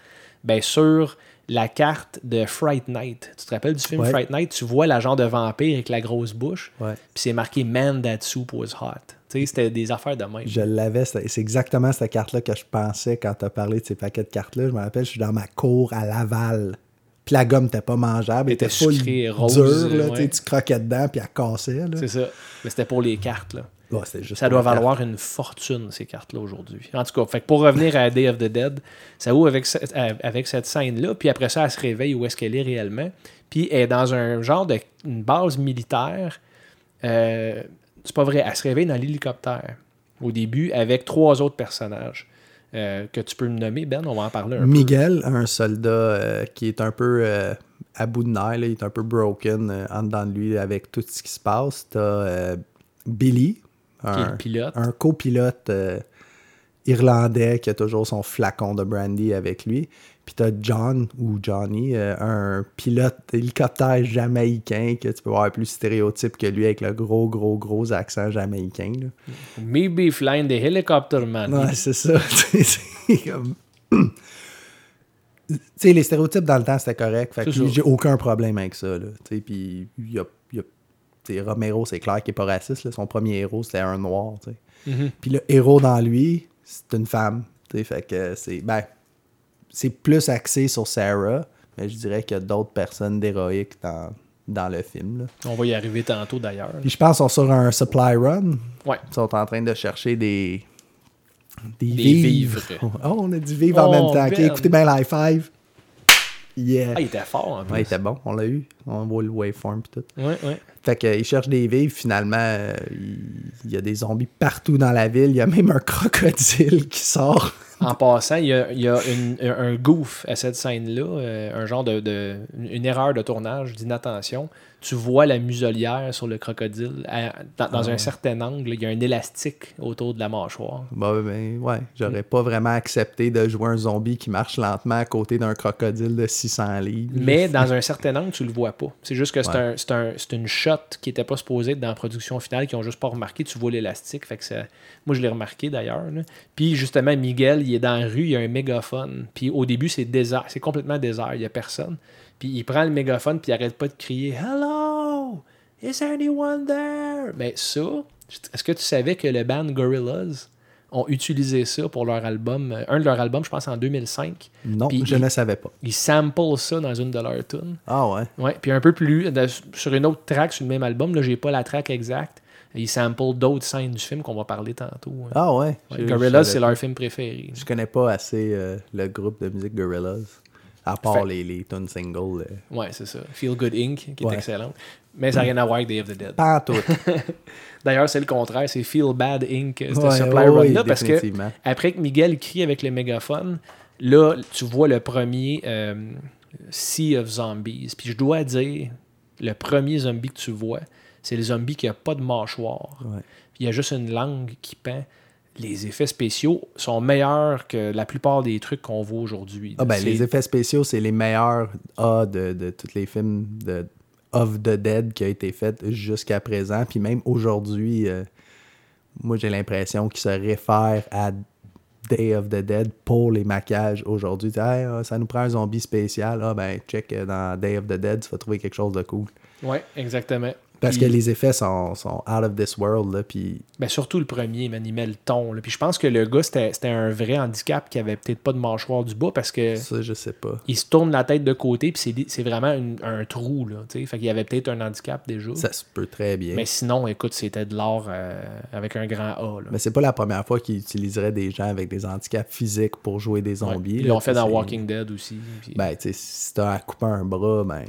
Ben sur la carte de Fright Night. Tu te rappelles du film Ouais. Fright Night? Tu vois la genre de vampire avec la grosse bouche. Ouais. Puis c'est marqué Man that soup was hot. Tu sais, c'était des affaires de même. Je l'avais, c'est exactement cette carte-là que je pensais quand tu as parlé de ces paquets de cartes-là. Je me rappelle, je suis dans ma cour à Laval. Puis la gomme n'était pas mangeable, elle était full sucrée, rose, dure. Là, ouais. tu croquais dedans, puis elle cassait. C'est ça. Mais c'était pour les cartes, là. Ouais, Ça doit carte. valoir une fortune, ces cartes-là, aujourd'hui. En tout cas, fait pour revenir à Day of the Dead, ça ouvre avec, ce- euh, avec cette scène-là, puis après ça, elle se réveille où est-ce qu'elle est réellement. Puis elle est dans un genre de une base militaire. Euh, c'est pas vrai, elle se réveille dans l'hélicoptère au début avec trois autres personnages euh, que tu peux me nommer, Ben, on va en parler un peu. Miguel, un soldat euh, qui est un peu à bout de nerfs, il est un peu broken en dedans de lui avec tout ce qui se passe. T'as Billy, un, le pilote. un copilote euh, irlandais qui a toujours son flacon de brandy avec lui. Puis t'as John ou Johnny, euh, un pilote hélicoptère jamaïcain que tu peux voir plus stéréotype que lui avec le gros, gros, gros accent jamaïcain. là. Maybe flying the helicopter, man. Ouais, c'est ça. c'est comme. tu sais, les stéréotypes dans le temps, c'était correct. Fait que j'ai aucun problème avec ça. Là. Puis, il y a, il y a- tu sais, Romero, c'est clair qu'il n'est pas raciste. là. Son premier héros, c'était un noir. Mhm. Puis le héros dans lui, c'est une femme. Fait que c'est. Ben, c'est plus axé sur Sarah, mais je dirais qu'il y a d'autres personnes d'héroïques dans, dans le film. là. On va y arriver tantôt, d'ailleurs. Puis je pense qu'on sur un supply run. Ouais. Ils sont en train de chercher des. Des, Des vivres. vivres. Oh, on a dit vivre en Oh, même temps. Ben. écoutez bien l'high five. Yeah. Ah, il était fort, en plus. Ouais, il était bon, on l'a eu. On voit le waveform et tout. Ouais, ouais. Fait qu'ils cherchent des vivres, finalement, euh, il y a des zombies partout dans la ville. Il y a même un crocodile qui sort. En passant, il y a, il y a une- un goof à cette scène-là, euh, un genre de, de- une erreur de tournage, d'inattention. Tu vois la muselière sur le crocodile à- dans, dans un certain angle. Il y a un élastique autour de la mâchoire. Bah, ben, ouais, j'aurais pas vraiment accepté de jouer un zombie qui marche lentement à côté d'un crocodile de 600 livres. Mais dans un certain angle, tu le vois pas. C'est juste que c'est Ouais. un- c'est un- c'est une shot qui était pas supposée être dans la production finale, qui ont juste pas remarqué. Tu vois l'élastique. Fait que ça- Moi, je l'ai remarqué d'ailleurs. Puis justement, Miguel, il est dans la rue, il y a un mégaphone. Puis au début, c'est désert. C'est complètement désert. Il y a personne. Puis il prend le mégaphone, puis il arrête pas de crier Hello! Is anyone there? Mais ça, est-ce que tu savais que le band Gorillaz ont utilisé ça pour leur album, euh, un de leurs albums, je pense en 2005. Non, Puis je ne savais pas. Ils samplent ça dans une de leurs tunes. Ah ouais. Ouais, puis un peu plus, de- sur une autre track sur le même album, là, j'ai pas la track exacte. Ils samplent d'autres scènes du film qu'on va parler tantôt. hein. Ah ouais. Gorillaz, c'est leur film préféré. Je connais pas assez euh, le groupe de musique Gorillaz. À part Fait- les, les tunes singles. euh, Ouais, c'est ça. Feel Good Inc., qui est excellente. Mais ça n'a rien à voir avec Day of the Dead. Pas en tout. D'ailleurs, c'est le contraire. C'est Feel Bad Inc., ce Ouais, supply ouais, run-là. parce que après que Miguel crie avec le mégaphone, là, tu vois le premier euh, Sea of Zombies. Puis je dois dire, le premier zombie que tu vois, c'est le zombie qui a pas de mâchoire. Il y a juste une langue qui pend. Les effets spéciaux sont meilleurs que la plupart des trucs qu'on voit aujourd'hui. Ah ben, les effets spéciaux, c'est les meilleurs A de, de tous les films de of the Dead qui a été faite jusqu'à présent. Puis même aujourd'hui, euh, moi j'ai l'impression qu'ils se réfèrent à Day of the Dead pour les maquillages aujourd'hui. Hey, ah, ça nous prend un zombie spécial. Ah ben check euh, dans Day of the Dead, tu vas trouver quelque chose de cool. Ouais, exactement. Parce Puis- que les effets sont, sont out of this world. Là, puis Ben, surtout le premier, man, il met le ton. là. Puis je pense que le gars, c'était c'était un vrai handicap qui avait peut-être pas de mâchoire du bas parce que ça, je sais pas. il se tourne la tête de côté, puis c'est- c'est vraiment une- un trou. Là, fait qu'il y avait peut-être un handicap déjà. Ça se peut très bien. Mais Mais, sinon, écoute, c'était de l'art euh, avec un grand A. Là. c'est pas la première fois qu'ils utiliseraient des gens avec des handicaps physiques pour jouer des Ouais. zombies. Ils là, l'ont fait dans Walking Dead aussi. puis- Ben, tu sais, si t'as à couper un bras, ben.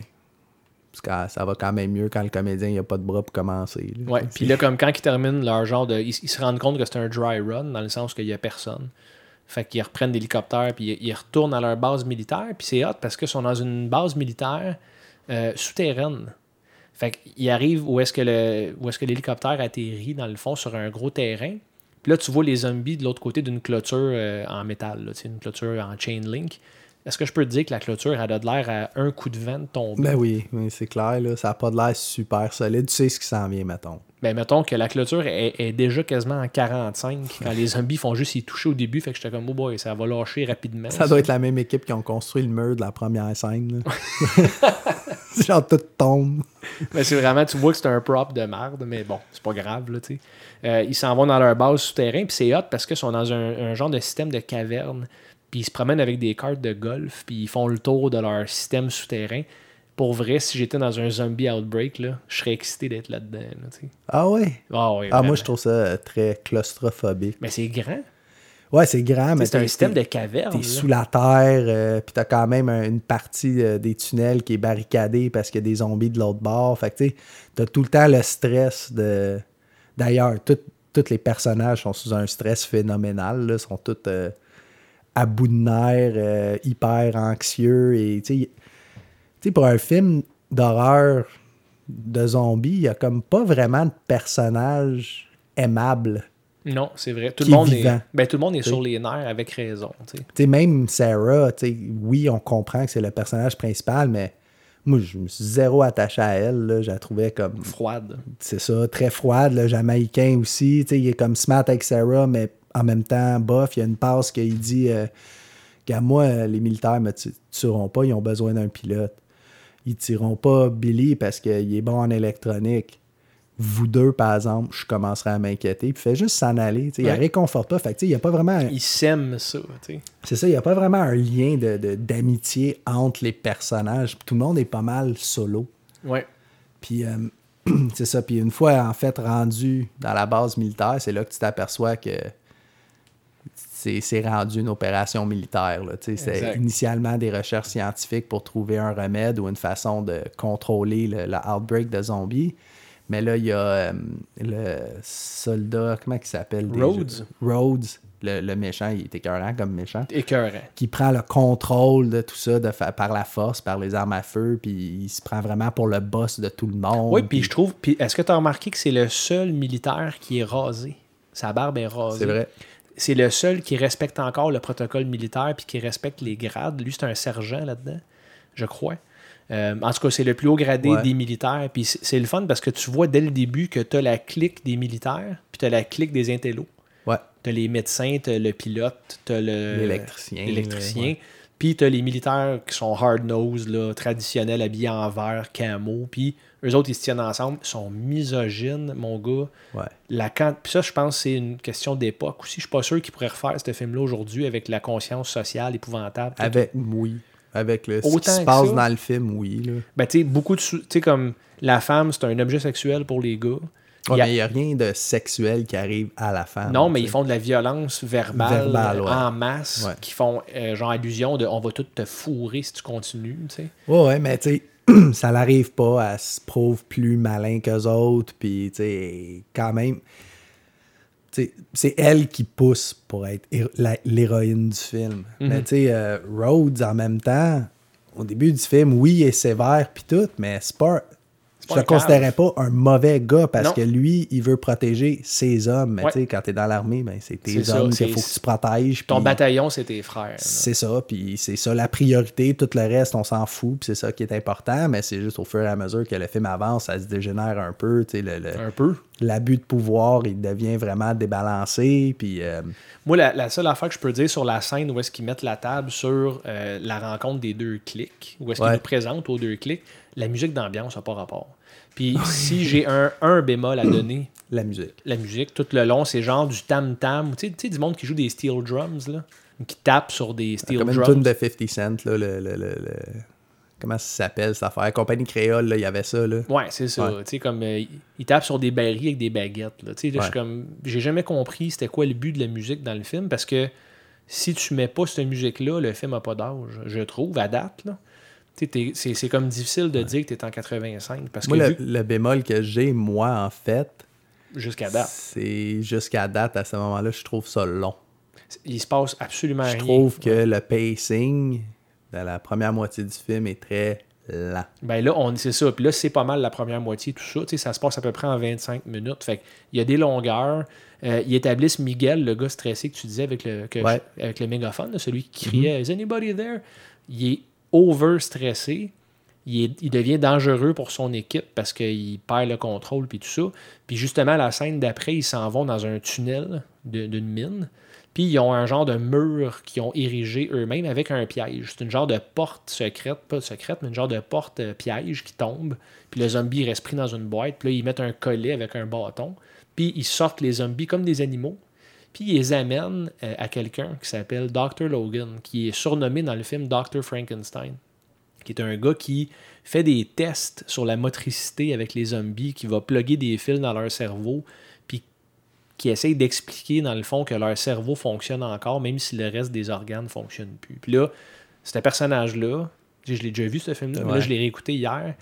Parce que ça va quand même mieux quand le comédien il a pas de bras pour commencer. là. Ouais, puis là, comme quand ils terminent leur genre de. Ils, se rendent compte que c'est un dry run, dans le sens qu'il n'y a personne. Fait qu'ils reprennent l'hélicoptère, puis ils, retournent à leur base militaire. Puis c'est hot parce qu'ils sont dans une base militaire euh, souterraine. Fait qu'ils arrivent où est-ce que l'hélicoptère atterrit, dans le fond, sur un gros terrain. Puis là, tu vois les zombies de l'autre côté d'une clôture euh, en métal, une clôture en chain link. Est-ce que je peux te dire que la clôture elle a de l'air à un coup de vent de tomber? Ben oui, oui, c'est clair, là, ça a pas de l'air super solide. Tu sais ce qui s'en vient, mettons. Ben, mettons que la clôture est, est déjà quasiment en 45 quand les zombies font juste y toucher au début. Fait que j'étais comme, oh boy, ça va lâcher rapidement. Ça doit être la même équipe qui ont construit le mur de la première scène. Genre, tout tombe. Mais c'est vraiment, tu vois que c'est un prop de merde, mais bon, c'est pas grave, là, tu sais. Euh, ils s'en vont dans leur base souterrain, puis c'est hot parce qu'ils sont dans un, un genre de système de caverne, puis ils se promènent avec des cartes de golf, puis ils font le tour de leur système souterrain. Pour vrai, si j'étais dans un zombie outbreak, là, je serais excité d'être là-dedans, là. Ah ouais? Ah, ouais, Ah, moi, je trouve ça euh, très claustrophobique. Mais c'est grand. Ouais, c'est grand, mais C'est un système de caverne. T'es sous la terre, euh, puis t'as quand même un- une partie euh, des tunnels qui est barricadée parce qu'il y a des zombies de l'autre bord. Fait que tu t'as tout le temps le stress de. D'ailleurs, tous les personnages sont sous un stress phénoménal, là, sont tous euh, à bout de nerfs, euh, hyper anxieux. Et tu sais, pour un film d'horreur de zombies, il y a comme pas vraiment de personnages aimables. Non, c'est vrai. Tout le monde est, ben, tout le monde est T'sais. sur les nerfs avec raison. même Sarah, oui, on comprend que c'est le personnage principal, mais moi, je me suis zéro attaché à elle. là. Je la trouvais comme, Froide. c'est ça, très froide. Le Jamaïcain aussi, il est comme smart avec Sarah, mais en même temps, bof, il y a une passe qu'il dit euh, Gars, moi, euh, les militaires me tu- tueront pas, ils ont besoin d'un pilote. Ils tireront pas Billy parce qu'il est bon en électronique. Vous deux, par exemple, je commencerai à m'inquiéter. Puis fait juste s'en aller. Il Ouais. ne réconforte pas. Fait que, il n'y a pas vraiment. Ils sèment ça. tu sais. C'est ça, il n'y a pas vraiment un lien de- de- d'amitié entre les personnages. Tout le monde est pas mal solo. Ouais. Puis euh, c'est ça. Puis une fois en fait rendu dans la base militaire, c'est là que tu t'aperçois que c'est rendu une opération militaire. C'est initialement des recherches scientifiques pour trouver un remède ou une façon de contrôler le, le outbreak de zombies. Mais là, il y a euh, le soldat, comment il s'appelle? Rhodes. Rhodes, le, le méchant, il est écœurant comme méchant Écœurant. qui prend le contrôle de tout ça de par la force, par les armes à feu, puis il se prend vraiment pour le boss de tout le monde. Oui, puis je trouve. Puis est-ce que tu as remarqué que c'est le seul militaire qui est rasé? Sa barbe est rasée. C'est vrai. C'est le seul qui respecte encore le protocole militaire puis qui respecte les grades. Lui, c'est un sergent là-dedans, je crois. Euh, en tout cas, c'est le plus haut gradé Ouais. des militaires. Puis c'est le fun parce que tu vois dès le début que tu as la clique des militaires puis tu as la clique des intellos. Ouais. Tu as les médecins, tu as le pilote, tu as le- L'électricien. Puis tu as les militaires qui sont hard-nosed, traditionnels, habillés en vert, camo. Puis eux autres, ils se tiennent ensemble, ils sont misogynes, mon gars. Ouais. La can- Puis ça, je pense que c'est une question d'époque aussi. Je suis pas sûr qu'ils pourraient refaire ce film-là aujourd'hui avec la conscience sociale épouvantable. Avec, oui. Avec le, ce qui Autant se passe ça. dans le film, oui. Là. Ben, tu sais, beaucoup de. Tu sais, comme la femme, c'est un objet sexuel pour les gars. Ouais, Il a- n'y a rien de sexuel qui arrive à la fin. Non, mais ils font de la violence verbale, ouais. en masse, Ouais. qui font euh, genre allusion de on va tout te fourrer si tu continues, tu sais. Ouais, ouais, mais tu sais, ça n'arrive pas, elle se prouve plus malin qu'eux autres, puis tu sais, quand même, c'est elle qui pousse pour être l'héroïne du film. Mhm. Mais tu sais, euh, Rhodes, en même temps, au début du film, oui, il est sévère, puis tout, mais C'est pas je le considérais pas un mauvais gars parce Non. que lui, il veut protéger ses hommes. Mais Ouais. tu sais, quand t'es dans l'armée, ben, c'est tes hommes qu'il faut que tu protèges. Ton bataillon, c'est tes frères. C'est ça, puis c'est ça la priorité. Tout le reste, on s'en fout, puis c'est ça qui est important. Mais c'est juste au fur et à mesure que le film avance, ça se dégénère un peu. tu le- le- Un peu. L'abus de pouvoir, il devient vraiment débalancé. Puis euh, Moi, la, la seule affaire que je peux dire sur la scène où est-ce qu'ils mettent la table sur euh, la rencontre des deux clics, où est-ce qu'ils nous présentent aux deux clics, la musique d'ambiance n'a pas rapport. Puis si j'ai un, un bémol à donner, la musique. la musique, tout le long, c'est genre du tam-tam, tu sais, tu sais, du monde qui joue des steel drums, là, qui tape sur des steel Comme une drums. tune de 50 Cent, là, le, le- le- comment ça s'appelle cette affaire? Compagnie créole, là, il y avait ça. Là. Ouais, c'est ça. Ouais. Tu sais, comme euh, il tape sur des barils avec des baguettes. Là. Tu sais, là, je suis Ouais. comme, j'ai jamais compris c'était quoi le but de la musique dans le film parce que si tu mets pas cette musique-là, le film n'a pas d'âge, je trouve, à date. Là. C'est, comme difficile de dire que tu es en 85 parce que Moi, le, vu que- le bémol que j'ai, moi, en fait, jusqu'à date, c'est jusqu'à date, à ce moment-là, je trouve ça long. il se passe absolument Je rien. trouve que le pacing de la première moitié du film est très lent. Ben là, on c'est ça. Puis là, c'est pas mal la première moitié, tout ça. Ça se passe à peu près en 25 minutes. Fait il y a des longueurs. Euh, ils établissent Miguel, le gars stressé que tu disais avec le, que- Ouais. avec le mégaphone, celui qui criait Is anybody there? Il est over stressé. Il, il devient dangereux pour son équipe parce qu'il perd le contrôle puis tout ça. Puis justement, la scène d'après, ils s'en vont dans un tunnel d'une mine. Puis ils ont un genre de mur qu'ils ont érigé eux-mêmes avec un piège. C'est une genre de porte secrète, pas secrète, mais une genre de porte euh, piège qui tombe. Puis le zombie reste pris dans une boîte. Puis là, ils mettent un collet avec un bâton. Puis ils sortent les zombies comme des animaux. Puis ils les amènent euh, à quelqu'un qui s'appelle Dr. Logan, qui est surnommé dans le film Dr. Frankenstein qui est un gars qui fait des tests sur la motricité avec les zombies, qui va plugger des fils dans leur cerveau, puis qui essaye d'expliquer dans le fond que leur cerveau fonctionne encore, même si le reste des organes ne fonctionnent plus. Puis là, ce personnage-là, je l'ai déjà vu ce film-là, mais là je l'ai réécouté hier.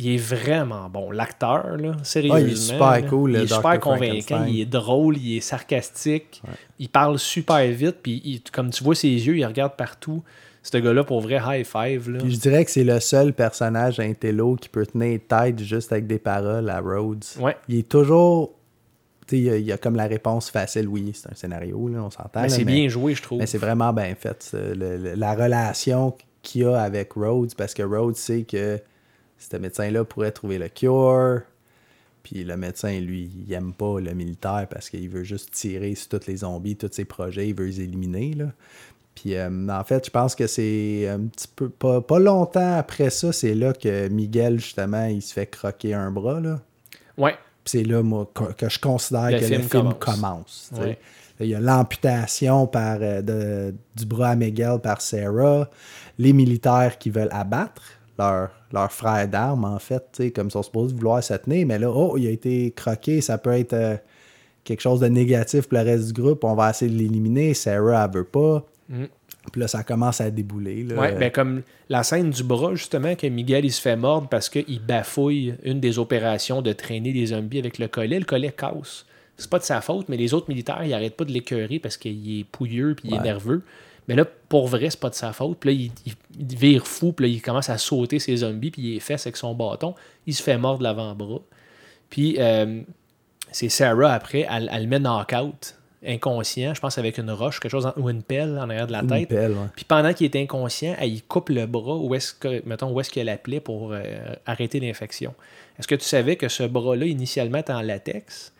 Il est vraiment bon. L'acteur, là, sérieusement. Ah, il est super là, cool, Il est super convaincant, il est drôle, il est sarcastique, il parle super vite, puis il- comme tu vois ses yeux, il regarde partout. Ce gars-là, pour vrai, high five. Là. Puis je dirais que c'est le seul personnage intello qui peut tenir tête juste avec des paroles à Rhodes. Ouais. Il est toujours. Tu sais, il y a- il y, a comme la réponse facile, oui, c'est un scénario, là, on s'entend. Mais c'est bien joué, je trouve. Mais c'est vraiment bien fait, ça, le- le- la relation qu'il y a avec Rhodes, parce que Rhodes sait que ce médecin-là pourrait trouver le cure. Puis le médecin, lui, il aime pas le militaire parce qu'il veut juste tirer sur tous les zombies, tous ses projets, il veut les éliminer. Là. Puis euh, en fait, je pense que c'est un petit peu. Pas, pas longtemps après ça, c'est là que Miguel, justement, il se fait croquer un bras. Là. Ouais. Puis c'est là, moi, que, que je considère Le que film le film commence. commence. tu sais. Ouais. Là, Il y a l'amputation par, euh, de- du bras à Miguel par Sarah, les militaires qui veulent abattre leur, leur frère d'armes, en fait, comme ils sont supposés vouloir se tenir, mais là, oh, il a été croqué, ça peut être euh, quelque chose de négatif pour le reste du groupe, on va essayer de l'éliminer, Sarah, elle veut pas. Mm. Puis là, ça commence à débouler. Là. Ouais, ben comme la scène du bras, justement, que Miguel il se fait mordre parce qu'il bafouille une des opérations de traîner des zombies avec le collet. Le collet casse. C'est pas de sa faute, mais les autres militaires, ils arrêtent pas de l'écœurer parce qu'il est pouilleux puis il est nerveux. Mais là, pour vrai, c'est pas de sa faute. Puis là, il, il- il vire fou, puis là, il commence à sauter ses zombies, puis il les fesse avec son bâton. Il se fait mordre l'avant-bras. Puis euh, c'est Sarah, après, elle, elle le met knock-out, inconscient, je pense avec une roche, quelque chose, en- ou une pelle en arrière de la Une tête. pelle, ouais. Puis pendant qu'il est inconscient, elle y coupe le bras où est-ce que, mettons, où est-ce qu'il y a la plaie pour euh, arrêter l'infection. Est-ce que tu savais que ce bras-là, initialement, était en latex,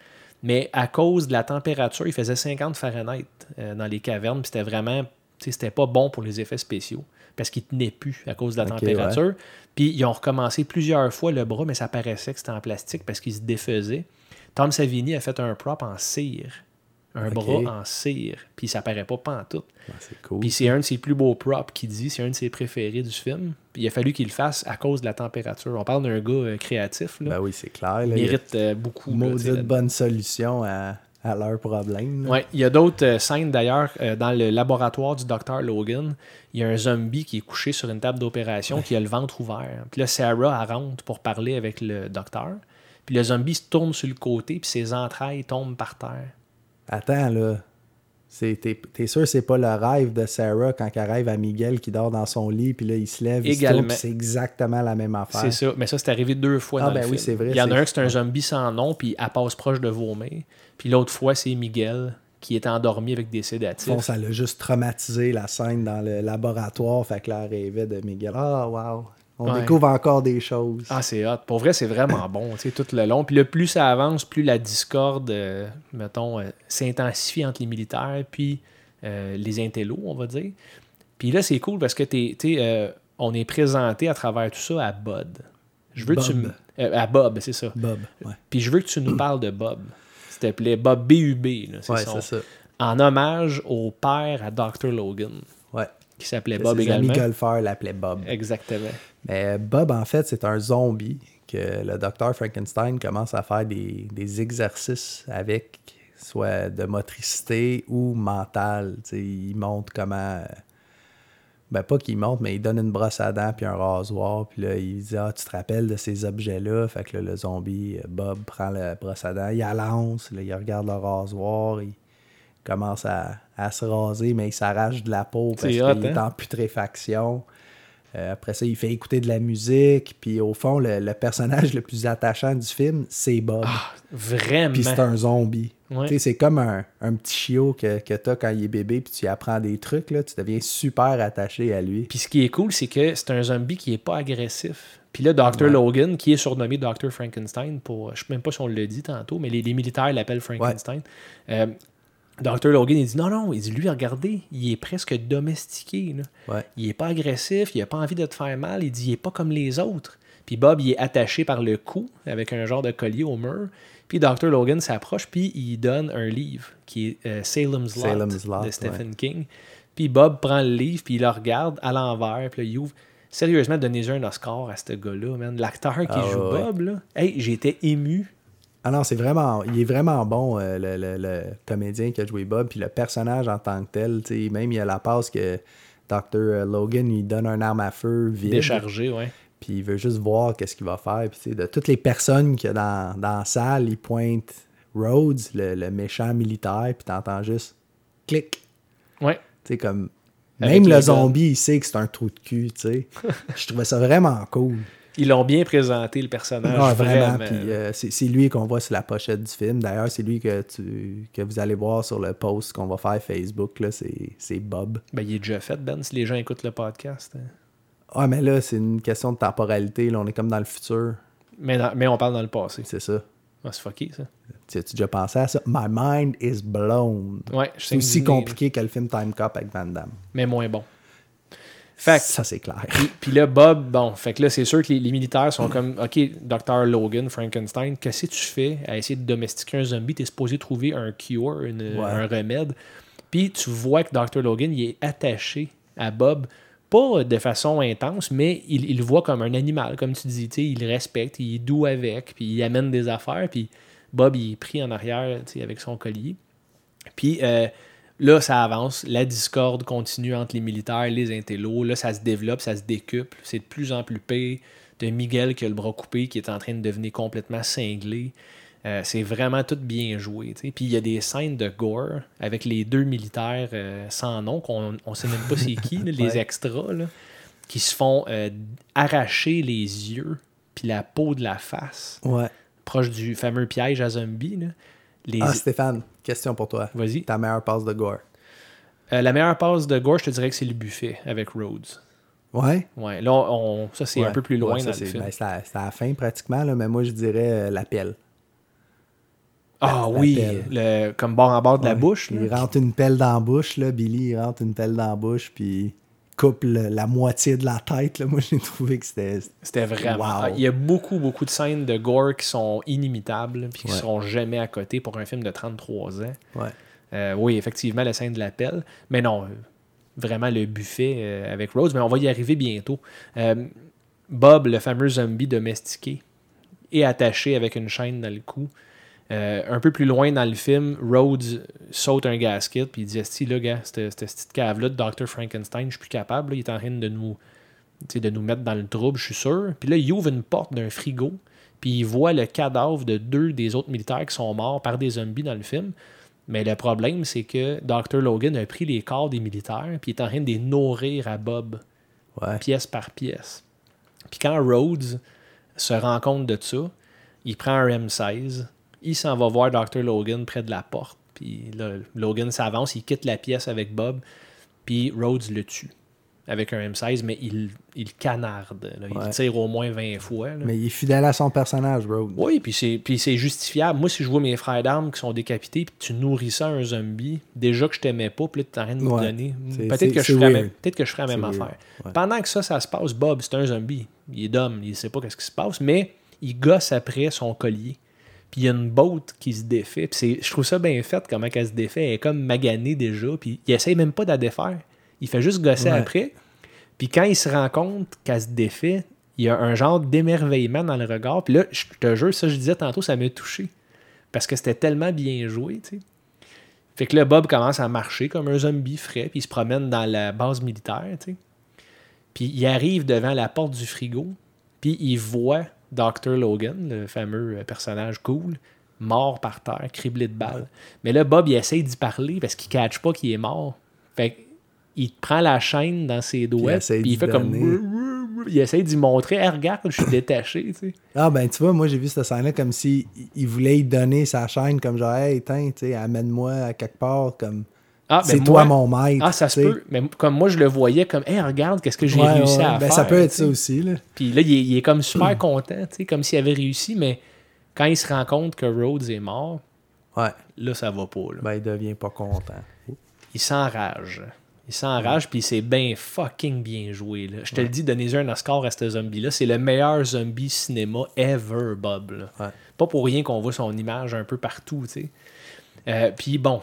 mais à cause de la température, il faisait 50 Fahrenheit euh, dans les cavernes, puis c'était vraiment, c'était pas bon pour les effets spéciaux, parce qu'il tenait plus à cause de la température. Puis ils ont recommencé plusieurs fois le bras, mais ça paraissait que c'était en plastique parce qu'il se défaisait. Tom Savini a fait un prop en cire. Un bras en cire. Puis ça paraît pas pantoute. C'est cool. Puis c'est un de ses plus beaux props qu'il dit, c'est un de ses préférés du film. Puis il a fallu qu'il le fasse à cause de la température. On parle d'un gars euh, créatif, là. Ben oui, c'est clair. Là, il il y a mérite euh, beaucoup. là, maudite là-dedans. bonne solution à, à leur problème. là. Ouais, il y a d'autres euh, scènes d'ailleurs euh, dans le laboratoire du docteur Logan. Il y a un zombie qui est couché sur une table d'opération qui a le ventre ouvert. Puis là, Sarah elle rentre pour parler avec le docteur. Puis le zombie se tourne sur le côté, puis ses entrailles tombent par terre. Attends, là. C'est- T'es t'es sûr c'est pas le rêve de Sarah quand elle rêve à Miguel qui dort dans son lit, puis là, il se lève, il se Également. tourne, puis c'est exactement la même affaire. C'est ça. Mais ça, c'est arrivé deux fois Ah, dans ben le oui, film. c'est vrai, Il y en a un que c'est un zombie sans nom, puis elle passe proche de vomir. Puis l'autre fois, c'est Miguel qui est endormi avec des sédatifs. Bon, ça l'a juste traumatisé la scène dans le laboratoire, fait que là, elle rêvait de Miguel. Ah, wow! On Ouais. découvre encore des choses. Ah, c'est hot. Pour vrai, c'est vraiment bon, tu sais, tout le long. Puis le plus ça avance, plus la discorde, euh, mettons, euh, s'intensifie entre les militaires puis euh, les intellos, on va dire. Puis là, c'est cool parce que t'es, t'es, on est présenté à travers tout ça à Bud. Je veux que tu me- à Bob, c'est ça. Bob, ouais. Puis je veux que tu nous parles de Bob. S'il te plaît, Bob B.U.B. là, c'est Ouais, son- c'est ça. En hommage au père à Dr. Logan, Ouais. qui s'appelait Bob Ses également. amis golfeurs l'appelaient Bob. Exactement. Mais Bob, en fait, c'est un zombie que le docteur Frankenstein commence à faire des, des exercices avec, soit de motricité ou mental. Tu sais, il montre comment. Ben, pas qu'il montre, mais il donne une brosse à dents puis un rasoir. Puis là, il dit Ah, tu te rappelles de ces objets-là Fait que là, le zombie, Bob, prend la brosse à dents, il la lance, là, il regarde le rasoir, il commence à, à se raser, mais il s'arrache de la peau parce qu'il est hein? en putréfaction. Euh, après ça, il fait écouter de la musique. Puis au fond, le, le personnage le plus attachant du film, c'est Bob. Vraiment? puis c'est un zombie. Ouais. C'est comme un, un petit chiot que, que tu as quand il est bébé, puis tu apprends des trucs. Là, tu deviens super attaché à lui. Puis ce qui est cool, c'est que c'est un zombie qui est pas agressif. Puis là, Dr. Logan, qui est surnommé Dr. Frankenstein, pour, je sais même pas si on le dit tantôt, mais les, les militaires l'appellent Frankenstein. Euh, Dr. Logan, il dit non, non, il dit lui, regardez, il est presque domestiqué. là. Ouais. Il est pas agressif, il a pas envie de te faire mal, il dit il est pas comme les autres. Puis Bob, il est attaché par le cou avec un genre de collier au mur. Puis Dr. Logan s'approche, puis il donne un livre qui est euh, Salem's Lot, Salem's Lot, de Stephen King. Puis Bob prend le livre, puis il le regarde à l'envers, puis là, il ouvre. Sérieusement, donnez-lui un Oscar à ce gars-là, man. L'acteur qui Ah, joue ouais. Bob, là. Hey, j'étais ému. Ah non, c'est vraiment. Il est vraiment bon, euh, le, le- le comédien qui a joué Bob. Puis le personnage en tant que tel. Même il y a la passe que Dr. Logan lui donne un arme à feu vide. Déchargé, ouais. Puis il veut juste voir qu'est-ce qu'il va faire. Puis de toutes les personnes qu'il y a dans, dans la salle, il pointe Rhodes, le, le méchant militaire, puis t'entends juste clic. Ouais. Tu sais, comme. Même le zombie, il sait que c'est un trou de cul, tu sais. Je trouvais ça vraiment cool. Ils l'ont bien présenté, le personnage. Ah, vraiment. vraiment. Puis euh, c'est c'est lui qu'on voit sur la pochette du film. D'ailleurs, c'est lui que, tu, que vous allez voir sur le post qu'on va faire Facebook. là, C'est c'est Bob. Ben, il est déjà fait, Ben, si les gens écoutent le podcast. hein. Ah, mais là, c'est une question de temporalité. Là, on est comme dans le futur. Mais, mais on parle dans le passé. C'est ça. Ah, c'est fucké, ça. Tu as-tu déjà pensé à ça? My mind is blown. Ouais, C'est aussi compliqué que le film Time Cop avec Van Damme. Mais moins bon. Fait que- ça, c'est clair. Puis, là, Bob, bon, fait que là, c'est sûr que les, les militaires sont comme, OK, Dr. Logan, Frankenstein, qu'est-ce que tu fais à essayer de domestiquer un zombie? T'es supposé trouver un cure, une- Ouais. un remède. Puis tu vois que Dr. Logan, il est attaché à Bob, pas de façon intense, mais il, il le voit comme un animal, comme tu dis, il le respecte, il est doux avec, puis il amène des affaires, puis Bob, il est pris en arrière, tu sais, avec son collier. Puis euh, là, ça avance. La discorde continue entre les militaires, les intellos. Là, ça se développe, ça se décuple. C'est de plus en plus pire. De Miguel qui a le bras coupé, qui est en train de devenir complètement cinglé. Euh, c'est vraiment tout bien joué. Puis il y a des scènes de gore avec les deux militaires euh, sans nom, qu'on ne sait même pas c'est qui, là, les extras, là, qui se font euh, arracher les yeux puis la peau de la face, Ouais. proche du fameux piège à zombies. là. Les... Ah, Stéphane, question pour toi. Vas-y. Ta meilleure passe de gore. Euh, la meilleure passe de gore, je te dirais que c'est le buffet avec Rhodes. Ouais? Ouais, là, on, ça, c'est un peu plus loin Ouais, ça, dans le c'est- film. ben, c'est à, à la fin pratiquement, là, mais moi je dirais euh, la pelle. ah oui, le, comme bord en bord de la bouche. Il rentre une pelle dans la bouche, là. Billy, il rentre une pelle dans la bouche, puis coupe le- la moitié de la tête. Là. Moi, j'ai trouvé que c'était. C'était vraiment. Wow. ah, Il y a beaucoup, beaucoup de scènes de gore qui sont inimitables puis qui Ouais. seront jamais à côté pour un film de 33 ans. Ouais. Euh, oui, effectivement, la scène de l'appel. Mais non, euh, vraiment le buffet euh, avec Rhodes, mais on va y arriver bientôt. Euh, Bob, le fameux zombie domestiqué, est attaché avec une chaîne dans le cou. Euh, un peu plus loin dans le film, Rhodes saute un gasket puis il dit Esti, là, gars, cette, cette petite cave-là de Dr. Frankenstein, je suis plus capable. là. il est en train de nous, de nous mettre dans le trouble, je suis sûr. Puis là, il ouvre une porte d'un frigo, puis il voit le cadavre de deux des autres militaires qui sont morts par des zombies dans le film. Mais le problème, c'est que Dr. Logan a pris les corps des militaires puis il est en train de les nourrir à Bob, Ouais. pièce par pièce. Puis quand Rhodes se rend compte de ça, il prend un M16, il s'en va voir Dr. Logan près de la porte. Puis là, Logan s'avance, il quitte la pièce avec Bob, puis Rhodes le tue avec un M16, mais il, il canarde. là. Il Ouais. tire au moins 20 fois. là. Mais il est fidèle à son personnage, Rogue. Oui, puis c'est, justifiable. Moi, si je vois mes frères d'armes qui sont décapités, puis tu nourris ça à un zombie, déjà que je t'aimais pas, puis là, tu en train de me Ouais. donner. Peut-être que, je c'est ferais la weird. même- peut-être que je ferais la même affaire. Ouais. Pendant que ça, ça se passe, Bob, c'est un zombie. Il est d'homme, il sait pas qu'est-ce qui se passe, mais il gosse après son collier. Puis il y a une botte qui se défait. Puis je trouve ça bien fait, comment elle se défait. Elle est comme maganée déjà, puis il essaye même pas de la défaire. Il fait juste gosser Ouais. après. Puis quand il se rend compte qu'elle se défait, il y a un genre d'émerveillement dans le regard. Puis là, je te jure, ça je disais tantôt, ça m'a touché. Parce que c'était tellement bien joué, tu sais. Fait que là, Bob commence à marcher comme un zombie frais, puis il se promène dans la base militaire, tu sais. Puis il arrive devant la porte du frigo, puis il voit Dr. Logan, le fameux euh, personnage cool, mort par terre, criblé de balles. Mais là, Bob, il essaye d'y parler parce qu'il ne catch pas qu'il est mort. Fait il prend la chaîne dans ses doigts, puis il fait comme... Il essaye d'y montrer, Hey, regarde, je suis détaché, tu sais. Ah, ben, tu vois, moi, j'ai vu cette scène-là comme si il voulait y donner sa chaîne, comme genre, hey, tiens, amène-moi à quelque part, comme. Ah, ben c'est toi mon maître. Ah, ça se peut. Mais comme moi, je le voyais comme, hey, regarde, qu'est-ce que j'ai Ouais, réussi ouais, à ben, faire. ça peut être ça aussi, là. Puis là, il est, il est comme super content, tu sais, comme s'il avait réussi, mais quand il se rend compte que Rhodes est mort, Ouais. là, ça va pas. Là. Ben, il devient pas content. Il s'enrage. Il s'enrage, puis c'est bien fucking bien joué. Là. Je te le dis, donnez-y un Oscar à ce zombie-là. C'est le meilleur zombie cinéma ever, Bob. Pas pour rien qu'on voit son image un peu partout, tu sais. Euh, puis bon,